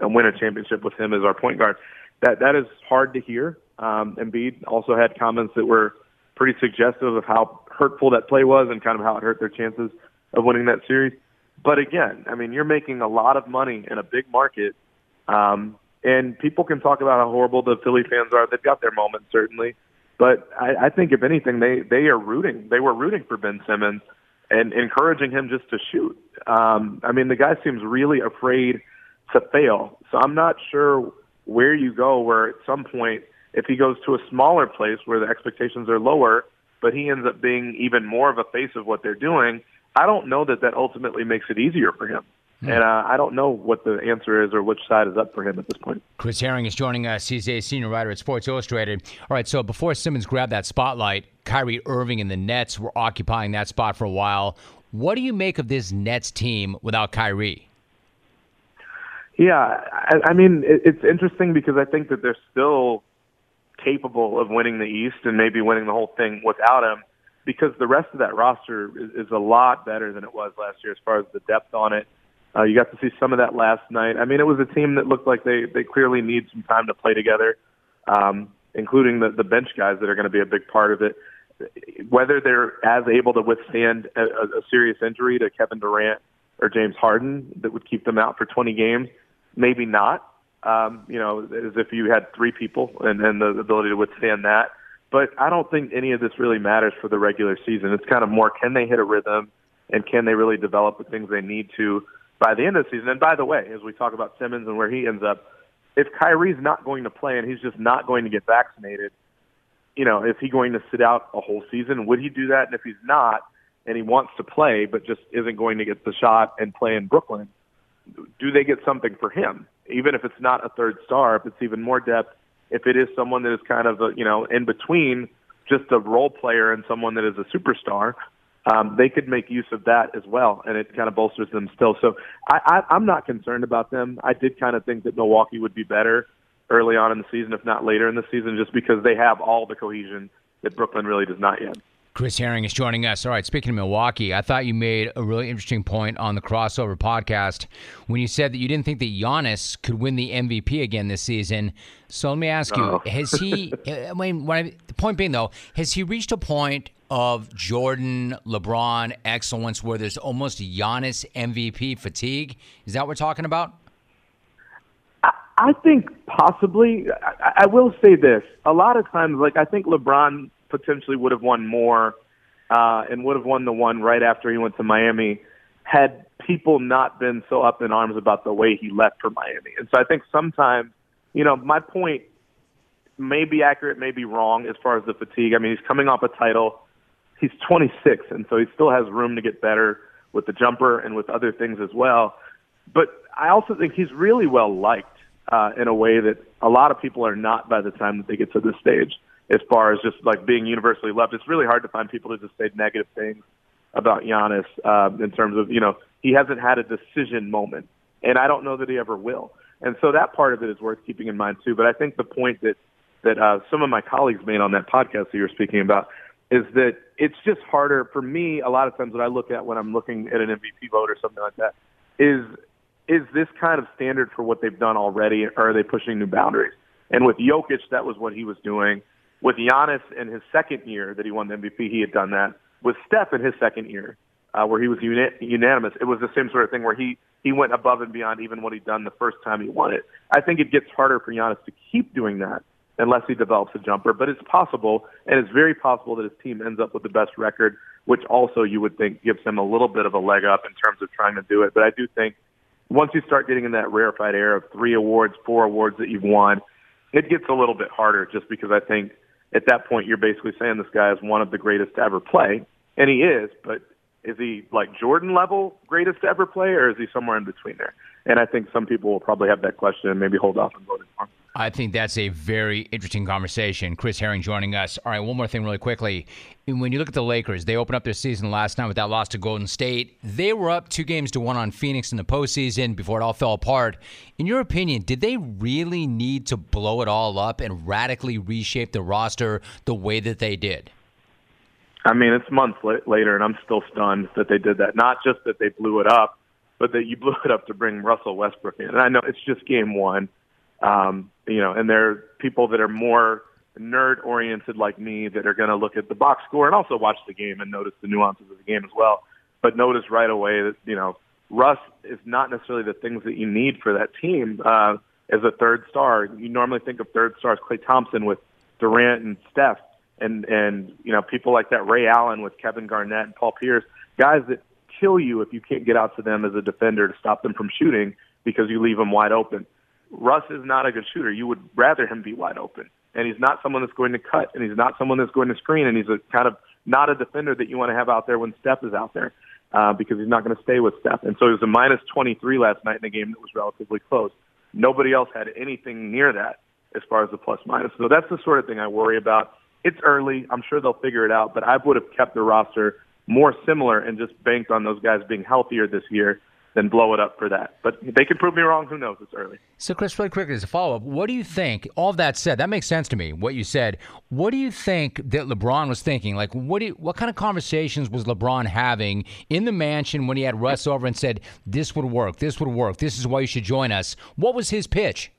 L: and win a championship with him as our point guard. That that is hard to hear. Um, Embiid also had comments that were pretty suggestive of how hurtful that play was and kind of how it hurt their chances of winning that series. But again, I mean, you're making a lot of money in a big market, um, and people can talk about how horrible the Philly fans are. They've got their moments certainly, but I, I think if anything, they they are rooting. They were rooting for Ben Simmons and encouraging him just to shoot. Um, I mean, the guy seems really afraid to fail. So I'm not sure where you go where at some point if he goes to a smaller place where the expectations are lower, but he ends up being even more of a face of what they're doing, I don't know that that ultimately makes it easier for him. Hmm. And uh, I don't know what the answer is or which side is up for him at this point.
B: Chris Herring is joining us. He's a senior writer at Sports Illustrated. All right, so before Simmons grabbed that spotlight, Kyrie Irving and the Nets were occupying that spot for a while. What do you make of this Nets team without Kyrie?
L: Yeah, I, I mean it, it's interesting because I think that they're still capable of winning the East and maybe winning the whole thing without him because the rest of that roster is, is a lot better than it was last year as far as the depth on it. Uh, you got to see some of that last night. I mean, it was a team that looked like they they clearly need some time to play together, um, including the the bench guys that are going to be a big part of it. Whether they're as able to withstand a, a serious injury to Kevin Durant or James Harden that would keep them out for 20 games, maybe not. Um, you know, as if you had three people and, and the ability to withstand that. But I don't think any of this really matters for the regular season. It's kind of more can they hit a rhythm and can they really develop the things they need to by the end of the season. And by the way, as we talk about Simmons and where he ends up, if Kyrie's not going to play and he's just not going to get vaccinated, you know, is he going to sit out a whole season? Would he do that? And if he's not, and he wants to play but just isn't going to get the shot and play in Brooklyn, do they get something for him? Even if it's not a third star, if it's even more depth, if it is someone that is kind of a, you know in between just a role player and someone that is a superstar, um, they could make use of that as well, and it kind of bolsters them still. So I, I, I'm not concerned about them. I did kind of think that Milwaukee would be better early on in the season, if not later in the season, just because they have all the cohesion that Brooklyn really does not yet.
B: Chris Herring is joining us. All right, speaking of Milwaukee, I thought you made a really interesting point on the crossover podcast when you said that you didn't think that Giannis could win the MVP again this season. So let me ask you: Has he? I mean, I, the point being though, has he reached a point of Jordan, LeBron excellence where there's almost Giannis MVP fatigue? Is that what we're talking about?
L: I think possibly. I, I will say this: a lot of times, like I think LeBron potentially would have won more uh, and would have won the one right after he went to Miami had people not been so up in arms about the way he left for Miami. And so I think sometimes, you know, my point may be accurate, may be wrong as far as the fatigue. I mean, he's coming off a title. He's 26, and so he still has room to get better with the jumper and with other things as well. But I also think he's really well liked uh, in a way that a lot of people are not by the time that they get to this stage as far as just like being universally loved. It's really hard to find people to just say negative things about Giannis um, in terms of you know he hasn't had a decision moment, and I don't know that he ever will. And so that part of it is worth keeping in mind too. But I think the point that that uh, some of my colleagues made on that podcast that you were speaking about is that it's just harder for me. A lot of times, what I look at when I'm looking at an MVP vote or something like that is is this kind of standard for what they've done already, or are they pushing new boundaries? And with Jokic, that was what he was doing with Giannis in his second year that he won the MVP, he had done that. With Steph in his second year, uh, where he was uni- unanimous, it was the same sort of thing where he he went above and beyond even what he'd done the first time he won it. I think it gets harder for Giannis to keep doing that unless he develops a jumper, but it's possible, and it's very possible that his team ends up with the best record, which also you would think gives him a little bit of a leg up in terms of trying to do it. But I do think once you start getting in that rarefied air of three awards, four awards that you've won, it gets a little bit harder just because I think at that point you're basically saying this guy is one of the greatest to ever play, and he is, but is he like Jordan level greatest to ever play, or is he somewhere in between there? And I think some people will probably have that question and maybe hold off on voting for him.
B: I think that's a very interesting conversation. Chris Herring joining us. All right, one more thing really quickly. When you look at the Lakers, they opened up their season last night with that loss to Golden State. They were up two games to one on Phoenix in the postseason before it all fell apart. In your opinion, did they really need to blow it all up and radically reshape the roster the way that they did?
L: I mean, it's months later, and I'm still stunned that they did that. Not just that they blew it up, but that you blew it up to bring Russell Westbrook in. And I know it's just game one, um, you know, and there are people that are more nerd oriented like me that are going to look at the box score and also watch the game and notice the nuances of the game as well. But notice right away that you know Russ is not necessarily the things that you need for that team uh, as a third star. You normally think of third stars, Klay Thompson with Durant and Steph, and and you know people like that, Ray Allen with Kevin Garnett and Paul Pierce, guys that kill you if you can't get out to them as a defender to stop them from shooting because you leave them wide open. Russ is not a good shooter. You would rather him be wide open. And he's not someone that's going to cut, and he's not someone that's going to screen, and he's a kind of not a defender that you want to have out there when Steph is out there uh, because he's not going to stay with Steph. And so he was a minus 23 last night in a game that was relatively close. Nobody else had anything near that as far as the plus minus. So that's the sort of thing I worry about. It's early. I'm sure they'll figure it out, but I would have kept the roster more similar and just banked on those guys being healthier this year than blow it up for that. But they could prove me wrong. Who knows? It's early.
B: So, Chris, really quickly as a follow up, what do you think? All that said, that makes sense to me. What you said. What do you think that LeBron was thinking? Like, what do you, what kind of conversations was LeBron having in the mansion when he had Russ over and said, "This would work. This would work. This is why you should join us." What was his pitch?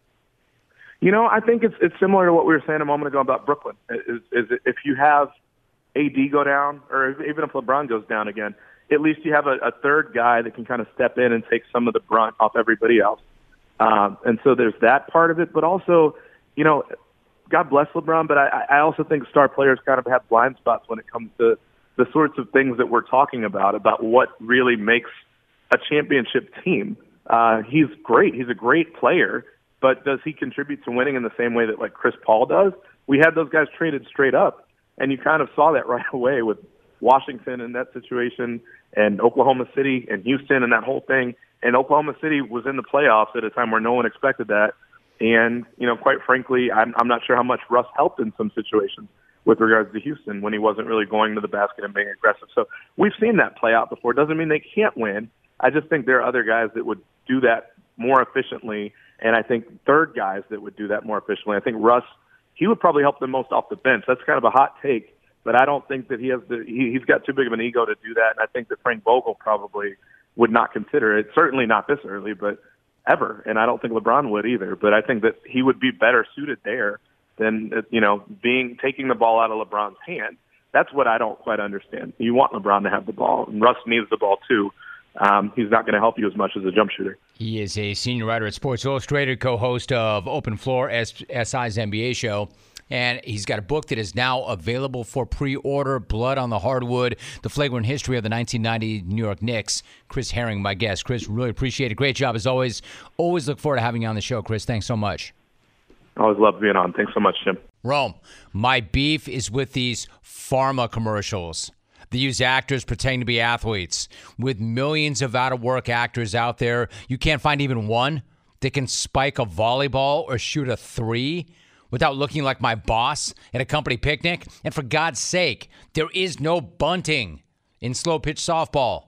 L: You know, I think it's it's similar to what we were saying a moment ago about Brooklyn. Is, is if you have AD go down, or even if LeBron goes down again, at least you have a, a third guy that can kind of step in and take some of the brunt off everybody else. Um, and so there's that part of it, but also, you know, God bless LeBron, but I, I also think star players kind of have blind spots when it comes to the sorts of things that we're talking about, about what really makes a championship team. Uh, he's great. He's a great player, but does he contribute to winning in the same way that like Chris Paul does? We had those guys traded straight up, and you kind of saw that right away with Washington in that situation and Oklahoma City and Houston and that whole thing. And Oklahoma City was in the playoffs at a time where no one expected that. And, you know, quite frankly, I'm, I'm not sure how much Russ helped in some situations with regards to Houston when he wasn't really going to the basket and being aggressive. So we've seen that play out before. It Doesn't mean they can't win. I just think there are other guys that would do that more efficiently. And I think third guys that would do that more efficiently. I think Russ, he would probably help them most off the bench. That's kind of a hot take but I don't think that he has the he, he's got too big of an ego to do that. And I think that Frank Vogel probably would not consider it. Certainly not this early, but ever. And I don't think LeBron would either. But I think that he would be better suited there than you know being taking the ball out of LeBron's hand. That's what I don't quite understand. You want LeBron to have the ball, and Russ needs the ball too. Um, he's not going to help you as much as a jump shooter.
B: He is a senior writer at Sports Illustrated, co-host of Open Floor, SI's NBA show. And he's got a book that is now available for pre order Blood on the Hardwood, The Flagrant History of the 1990 New York Knicks. Chris Herring, my guest. Chris, really appreciate it. Great job as always. Always look forward to having you on the show, Chris. Thanks so much.
L: Always love being on. Thanks so much, Jim.
B: Rome, my beef is with these pharma commercials. They use actors pretending to be athletes. With millions of out of work actors out there, you can't find even one that can spike a volleyball or shoot a three without looking like my boss at a company picnic? And for God's sake, there is no bunting in slow pitch softball.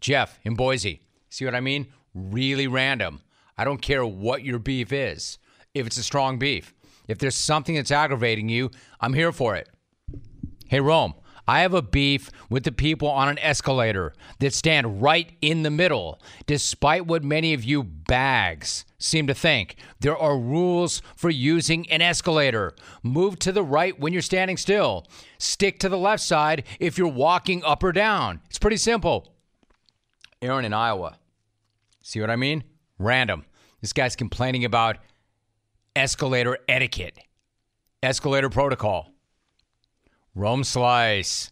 B: Jeff in Boise. See what I mean? Really random. I don't care what your beef is, if it's a strong beef. If there's something that's aggravating you, I'm here for it. Hey, Rome, I have a beef with the people on an escalator that stand right in the middle, despite what many of you bags seem to think. There are rules for using an escalator. Move to the right when you're standing still, stick to the left side if you're walking up or down. It's pretty simple. Aaron in Iowa. See what I mean? Random. This guy's complaining about escalator etiquette, escalator protocol. Rome Slice.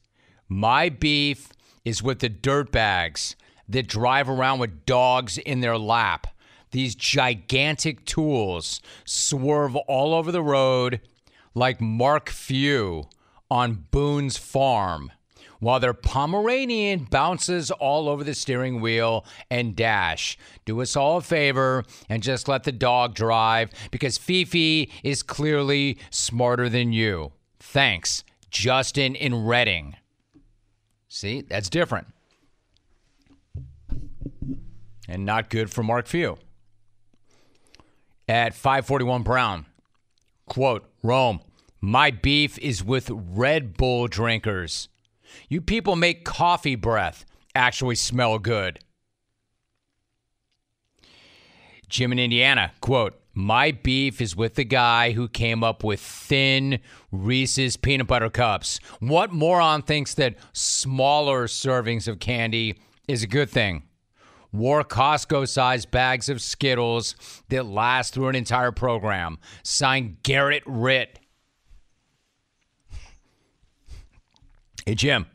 B: My beef is with the dirtbags that drive around with dogs in their lap. These gigantic tools swerve all over the road like Mark Few on Boone's farm while their Pomeranian bounces all over the steering wheel and dash. Do us all a favor and just let the dog drive because Fifi is clearly smarter than you. Thanks. Justin in Reading. See, that's different. And not good for Mark Few. At 541 Brown, quote, Rome, my beef is with Red Bull drinkers. You people make coffee breath actually smell good. Jim in Indiana, quote, my beef is with the guy who came up with thin Reese's peanut butter cups. What moron thinks that smaller servings of candy is a good thing? Wore Costco sized bags of Skittles that last through an entire program. Signed Garrett Ritt. Hey, Jim,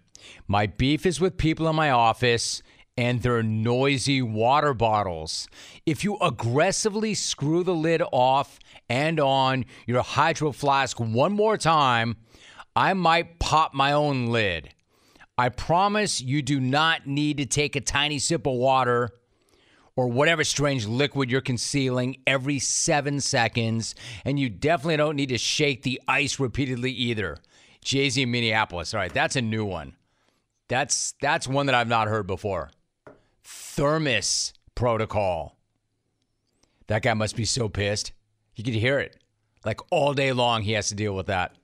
B: my beef is with people in my office and their noisy water bottles. If you aggressively screw the lid off and on your hydro flask one more time, I might pop my own lid. I promise you do not need to take a tiny sip of water or whatever strange liquid you're concealing every seven seconds, and you definitely don't need to shake the ice repeatedly either. Jay Z Minneapolis. All right, that's a new one. That's that's one that I've not heard before thermos protocol. That guy must be so pissed. You could hear it. Like all day long, he has to deal with that.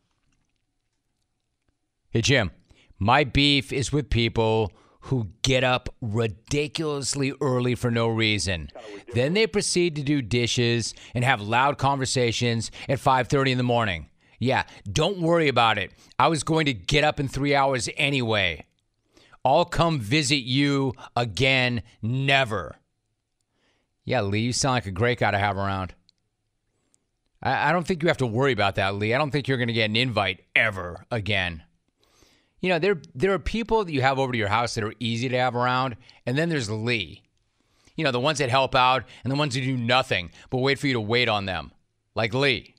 B: Hey, Jim, my beef is with people who get up ridiculously early for no reason. Then they proceed to do dishes and have loud conversations at 5:30 in the morning. Yeah, don't worry about it. I was going to get up in 3 hours anyway. I'll come visit you again, never. Yeah, Lee, you sound like a great guy to have around. I, I don't think you have to worry about that, Lee. I don't think you're going to get an invite ever again. You know, there there are people that you have over to your house that are easy to have around, and then there's Lee. You know, the ones that help out and the ones who do nothing but wait for you to wait on them, like Lee.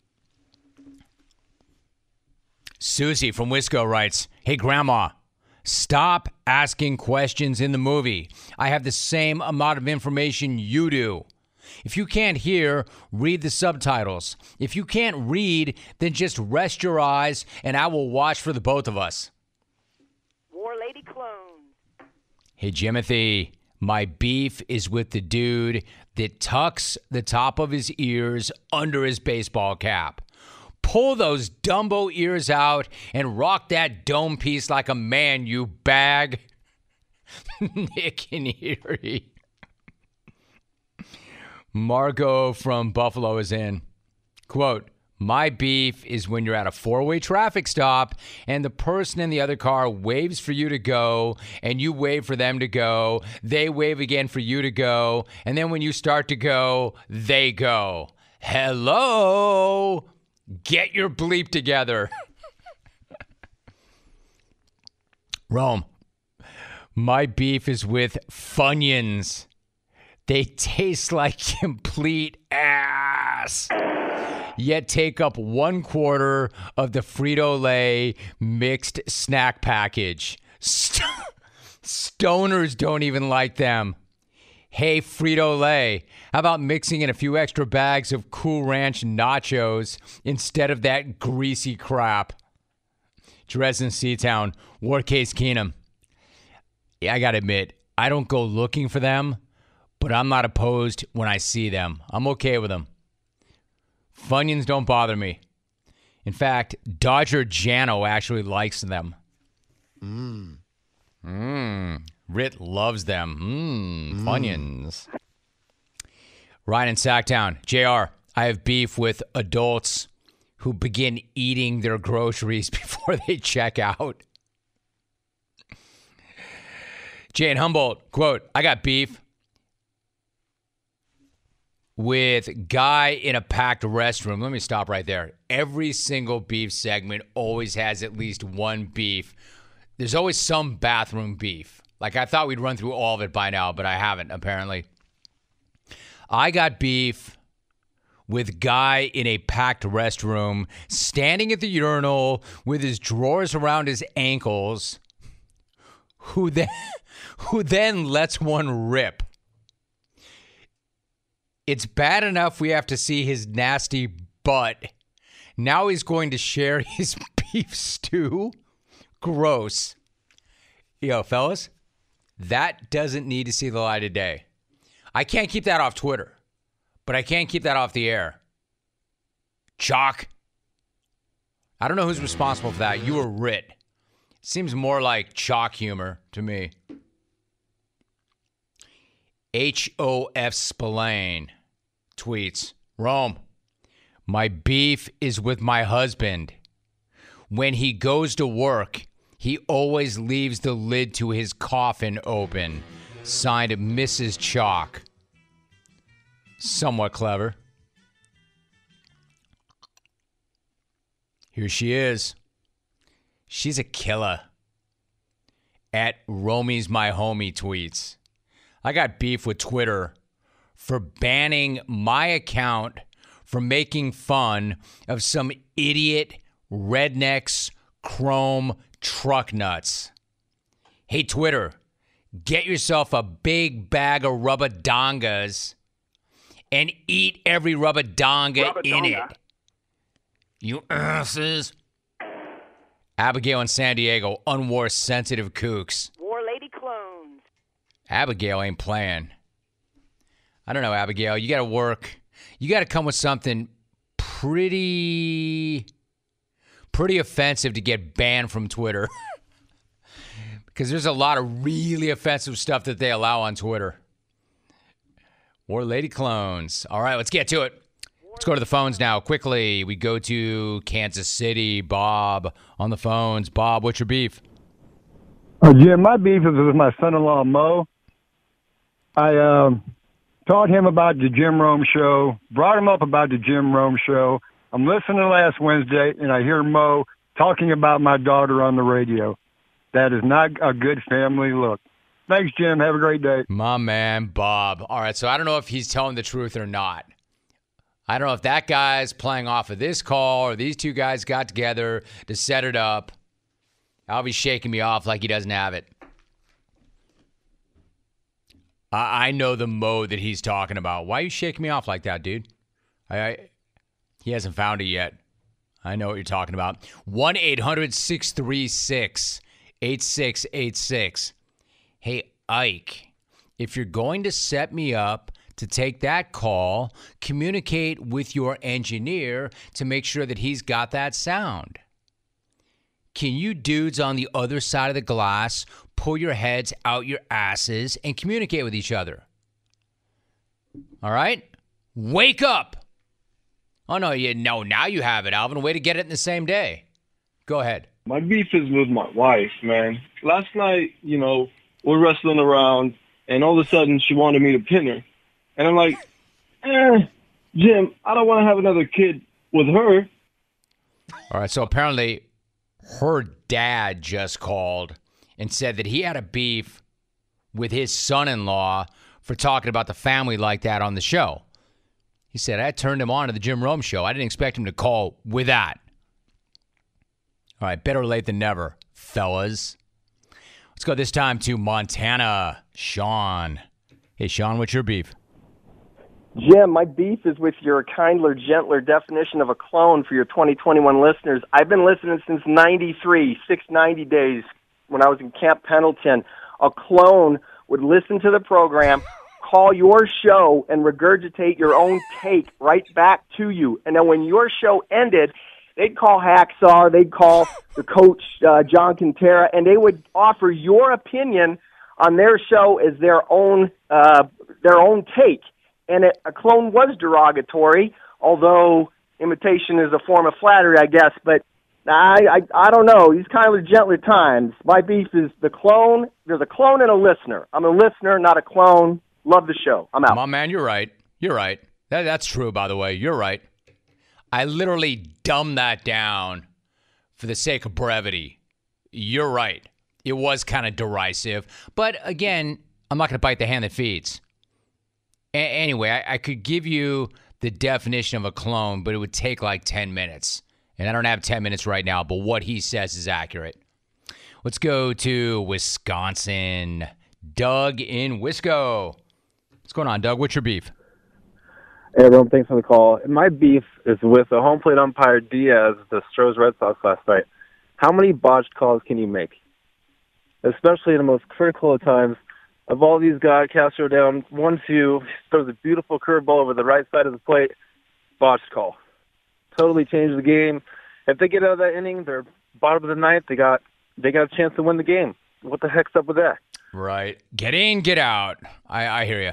B: Susie from Wisco writes, "Hey, Grandma." Stop asking questions in the movie. I have the same amount of information you do. If you can't hear, read the subtitles. If you can't read, then just rest your eyes and I will watch for the both of us.
M: War Lady Clone.
B: Hey, Jimothy, my beef is with the dude that tucks the top of his ears under his baseball cap pull those Dumbo ears out and rock that dome piece like a man, you bag. Nick and Erie. Margot from Buffalo is in. Quote, my beef is when you're at a four way traffic stop and the person in the other car waves for you to go and you wave for them to go. They wave again for you to go. And then when you start to go, they go. Hello. Get your bleep together. Rome. My beef is with Funyuns. They taste like complete ass. Yet take up one quarter of the Frito Lay mixed snack package. St- stoners don't even like them. Hey, Frito Lay, how about mixing in a few extra bags of Cool Ranch nachos instead of that greasy crap? Dresden Seatown, War Case Keenum. Yeah, I gotta admit, I don't go looking for them, but I'm not opposed when I see them. I'm okay with them. Funyuns don't bother me. In fact, Dodger Jano actually likes them. Mmm. Mmm. Rit loves them. Mmm. Mm. onions. Ryan in Sacktown. JR, I have beef with adults who begin eating their groceries before they check out. Jane Humboldt, quote, I got beef with guy in a packed restroom. Let me stop right there. Every single beef segment always has at least one beef. There's always some bathroom beef. Like I thought we'd run through all of it by now, but I haven't apparently. I got beef with guy in a packed restroom standing at the urinal with his drawers around his ankles who then who then lets one rip. It's bad enough we have to see his nasty butt. Now he's going to share his beef stew. Gross. Yo, fellas, that doesn't need to see the light of day. I can't keep that off Twitter, but I can't keep that off the air. Chalk. I don't know who's responsible for that. You were Rit. Seems more like chalk humor to me. H.O.F. Spillane tweets Rome, my beef is with my husband. When he goes to work, he always leaves the lid to his coffin open. Signed Mrs. Chalk. Somewhat clever. Here she is. She's a killer. At Romy's My Homie tweets. I got beef with Twitter for banning my account for making fun of some idiot rednecks chrome truck nuts. Hey, Twitter, get yourself a big bag of rubber dongas and eat every rubber donga in it. You asses. Abigail in San Diego, unwar sensitive kooks.
M: War lady clones.
B: Abigail ain't playing. I don't know, Abigail. You got to work. You got to come with something pretty, pretty offensive to get banned from Twitter. because there's a lot of really offensive stuff that they allow on Twitter. War Lady clones. All right, let's get to it. Let's go to the phones now. Quickly, we go to Kansas City. Bob on the phones. Bob, what's your beef?
N: Oh, Jim, my beef is with my son-in-law Mo. I um, taught him about the Jim Rome show, brought him up about the Jim Rome show. I'm listening last Wednesday, and I hear Mo talking about my daughter on the radio. That is not a good family look. Thanks, Jim. Have a great day.
B: My man, Bob. All right, so I don't know if he's telling the truth or not. I don't know if that guy's playing off of this call or these two guys got together to set it up. I'll be shaking me off like he doesn't have it. I, know the mode that he's talking about. Why are you shaking me off like that, dude? I he hasn't found it yet. I know what you're talking about. 1 800 636 8686. Hey, Ike, if you're going to set me up to take that call, communicate with your engineer to make sure that he's got that sound. Can you dudes on the other side of the glass pull your heads out your asses and communicate with each other? All right? Wake up. Oh, no, you no, now you have it, Alvin. Way to get it in the same day. Go ahead.
O: My beef is with my wife, man. Last night, you know, we're wrestling around, and all of a sudden she wanted me to pin her. And I'm like, eh, Jim, I don't want to have another kid with her.
B: All right, so apparently her dad just called and said that he had a beef with his son in law for talking about the family like that on the show. He said, I turned him on to the Jim Rome show. I didn't expect him to call with that. All right, better late than never, fellas. Let's go this time to Montana. Sean. Hey, Sean, what's your beef?
P: Jim, my beef is with your kindler, gentler definition of a clone for your 2021 listeners. I've been listening since 93, 690 days when I was in Camp Pendleton. A clone would listen to the program, call your show, and regurgitate your own take right back to you. And then when your show ended, they'd call Hacksaw, they'd call the coach uh, John Kentera, and they would offer your opinion on their show as their own uh, their own take. And it, a clone was derogatory, although imitation is a form of flattery, I guess. But I, I, I don't know. He's kind of gentle at times. My beef is the clone. There's a clone and a listener. I'm a listener, not a clone. Love the show. I'm out.
B: My man, you're right. You're right. That, that's true, by the way. You're right. I literally dumbed that down for the sake of brevity. You're right. It was kind of derisive. But again, I'm not going to bite the hand that feeds. A- anyway, I, I could give you the definition of a clone, but it would take like 10 minutes. And I don't have 10 minutes right now, but what he says is accurate. Let's go to Wisconsin. Doug in Wisco. What's going on, Doug? What's your beef?
Q: Hey, everyone, thanks for the call. My beef is with the home plate umpire Diaz, the Stros Red Sox last night. How many botched calls can you make? Especially in the most critical of times. Of all these guys, Castro down 1 2, throws a beautiful curveball over the right side of the plate. Botched call. Totally changed the game. If they get out of that inning, they're bottom of the ninth. They got they got a chance to win the game. What the heck's up with that?
B: Right. Get in, get out. I, I hear you.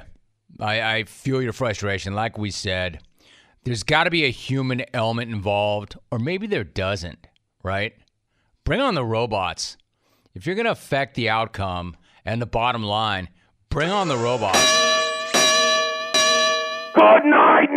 B: I, I feel your frustration. Like we said, there's got to be a human element involved, or maybe there doesn't, right? Bring on the robots. If you're going to affect the outcome and the bottom line, bring on the robots.
R: Good night.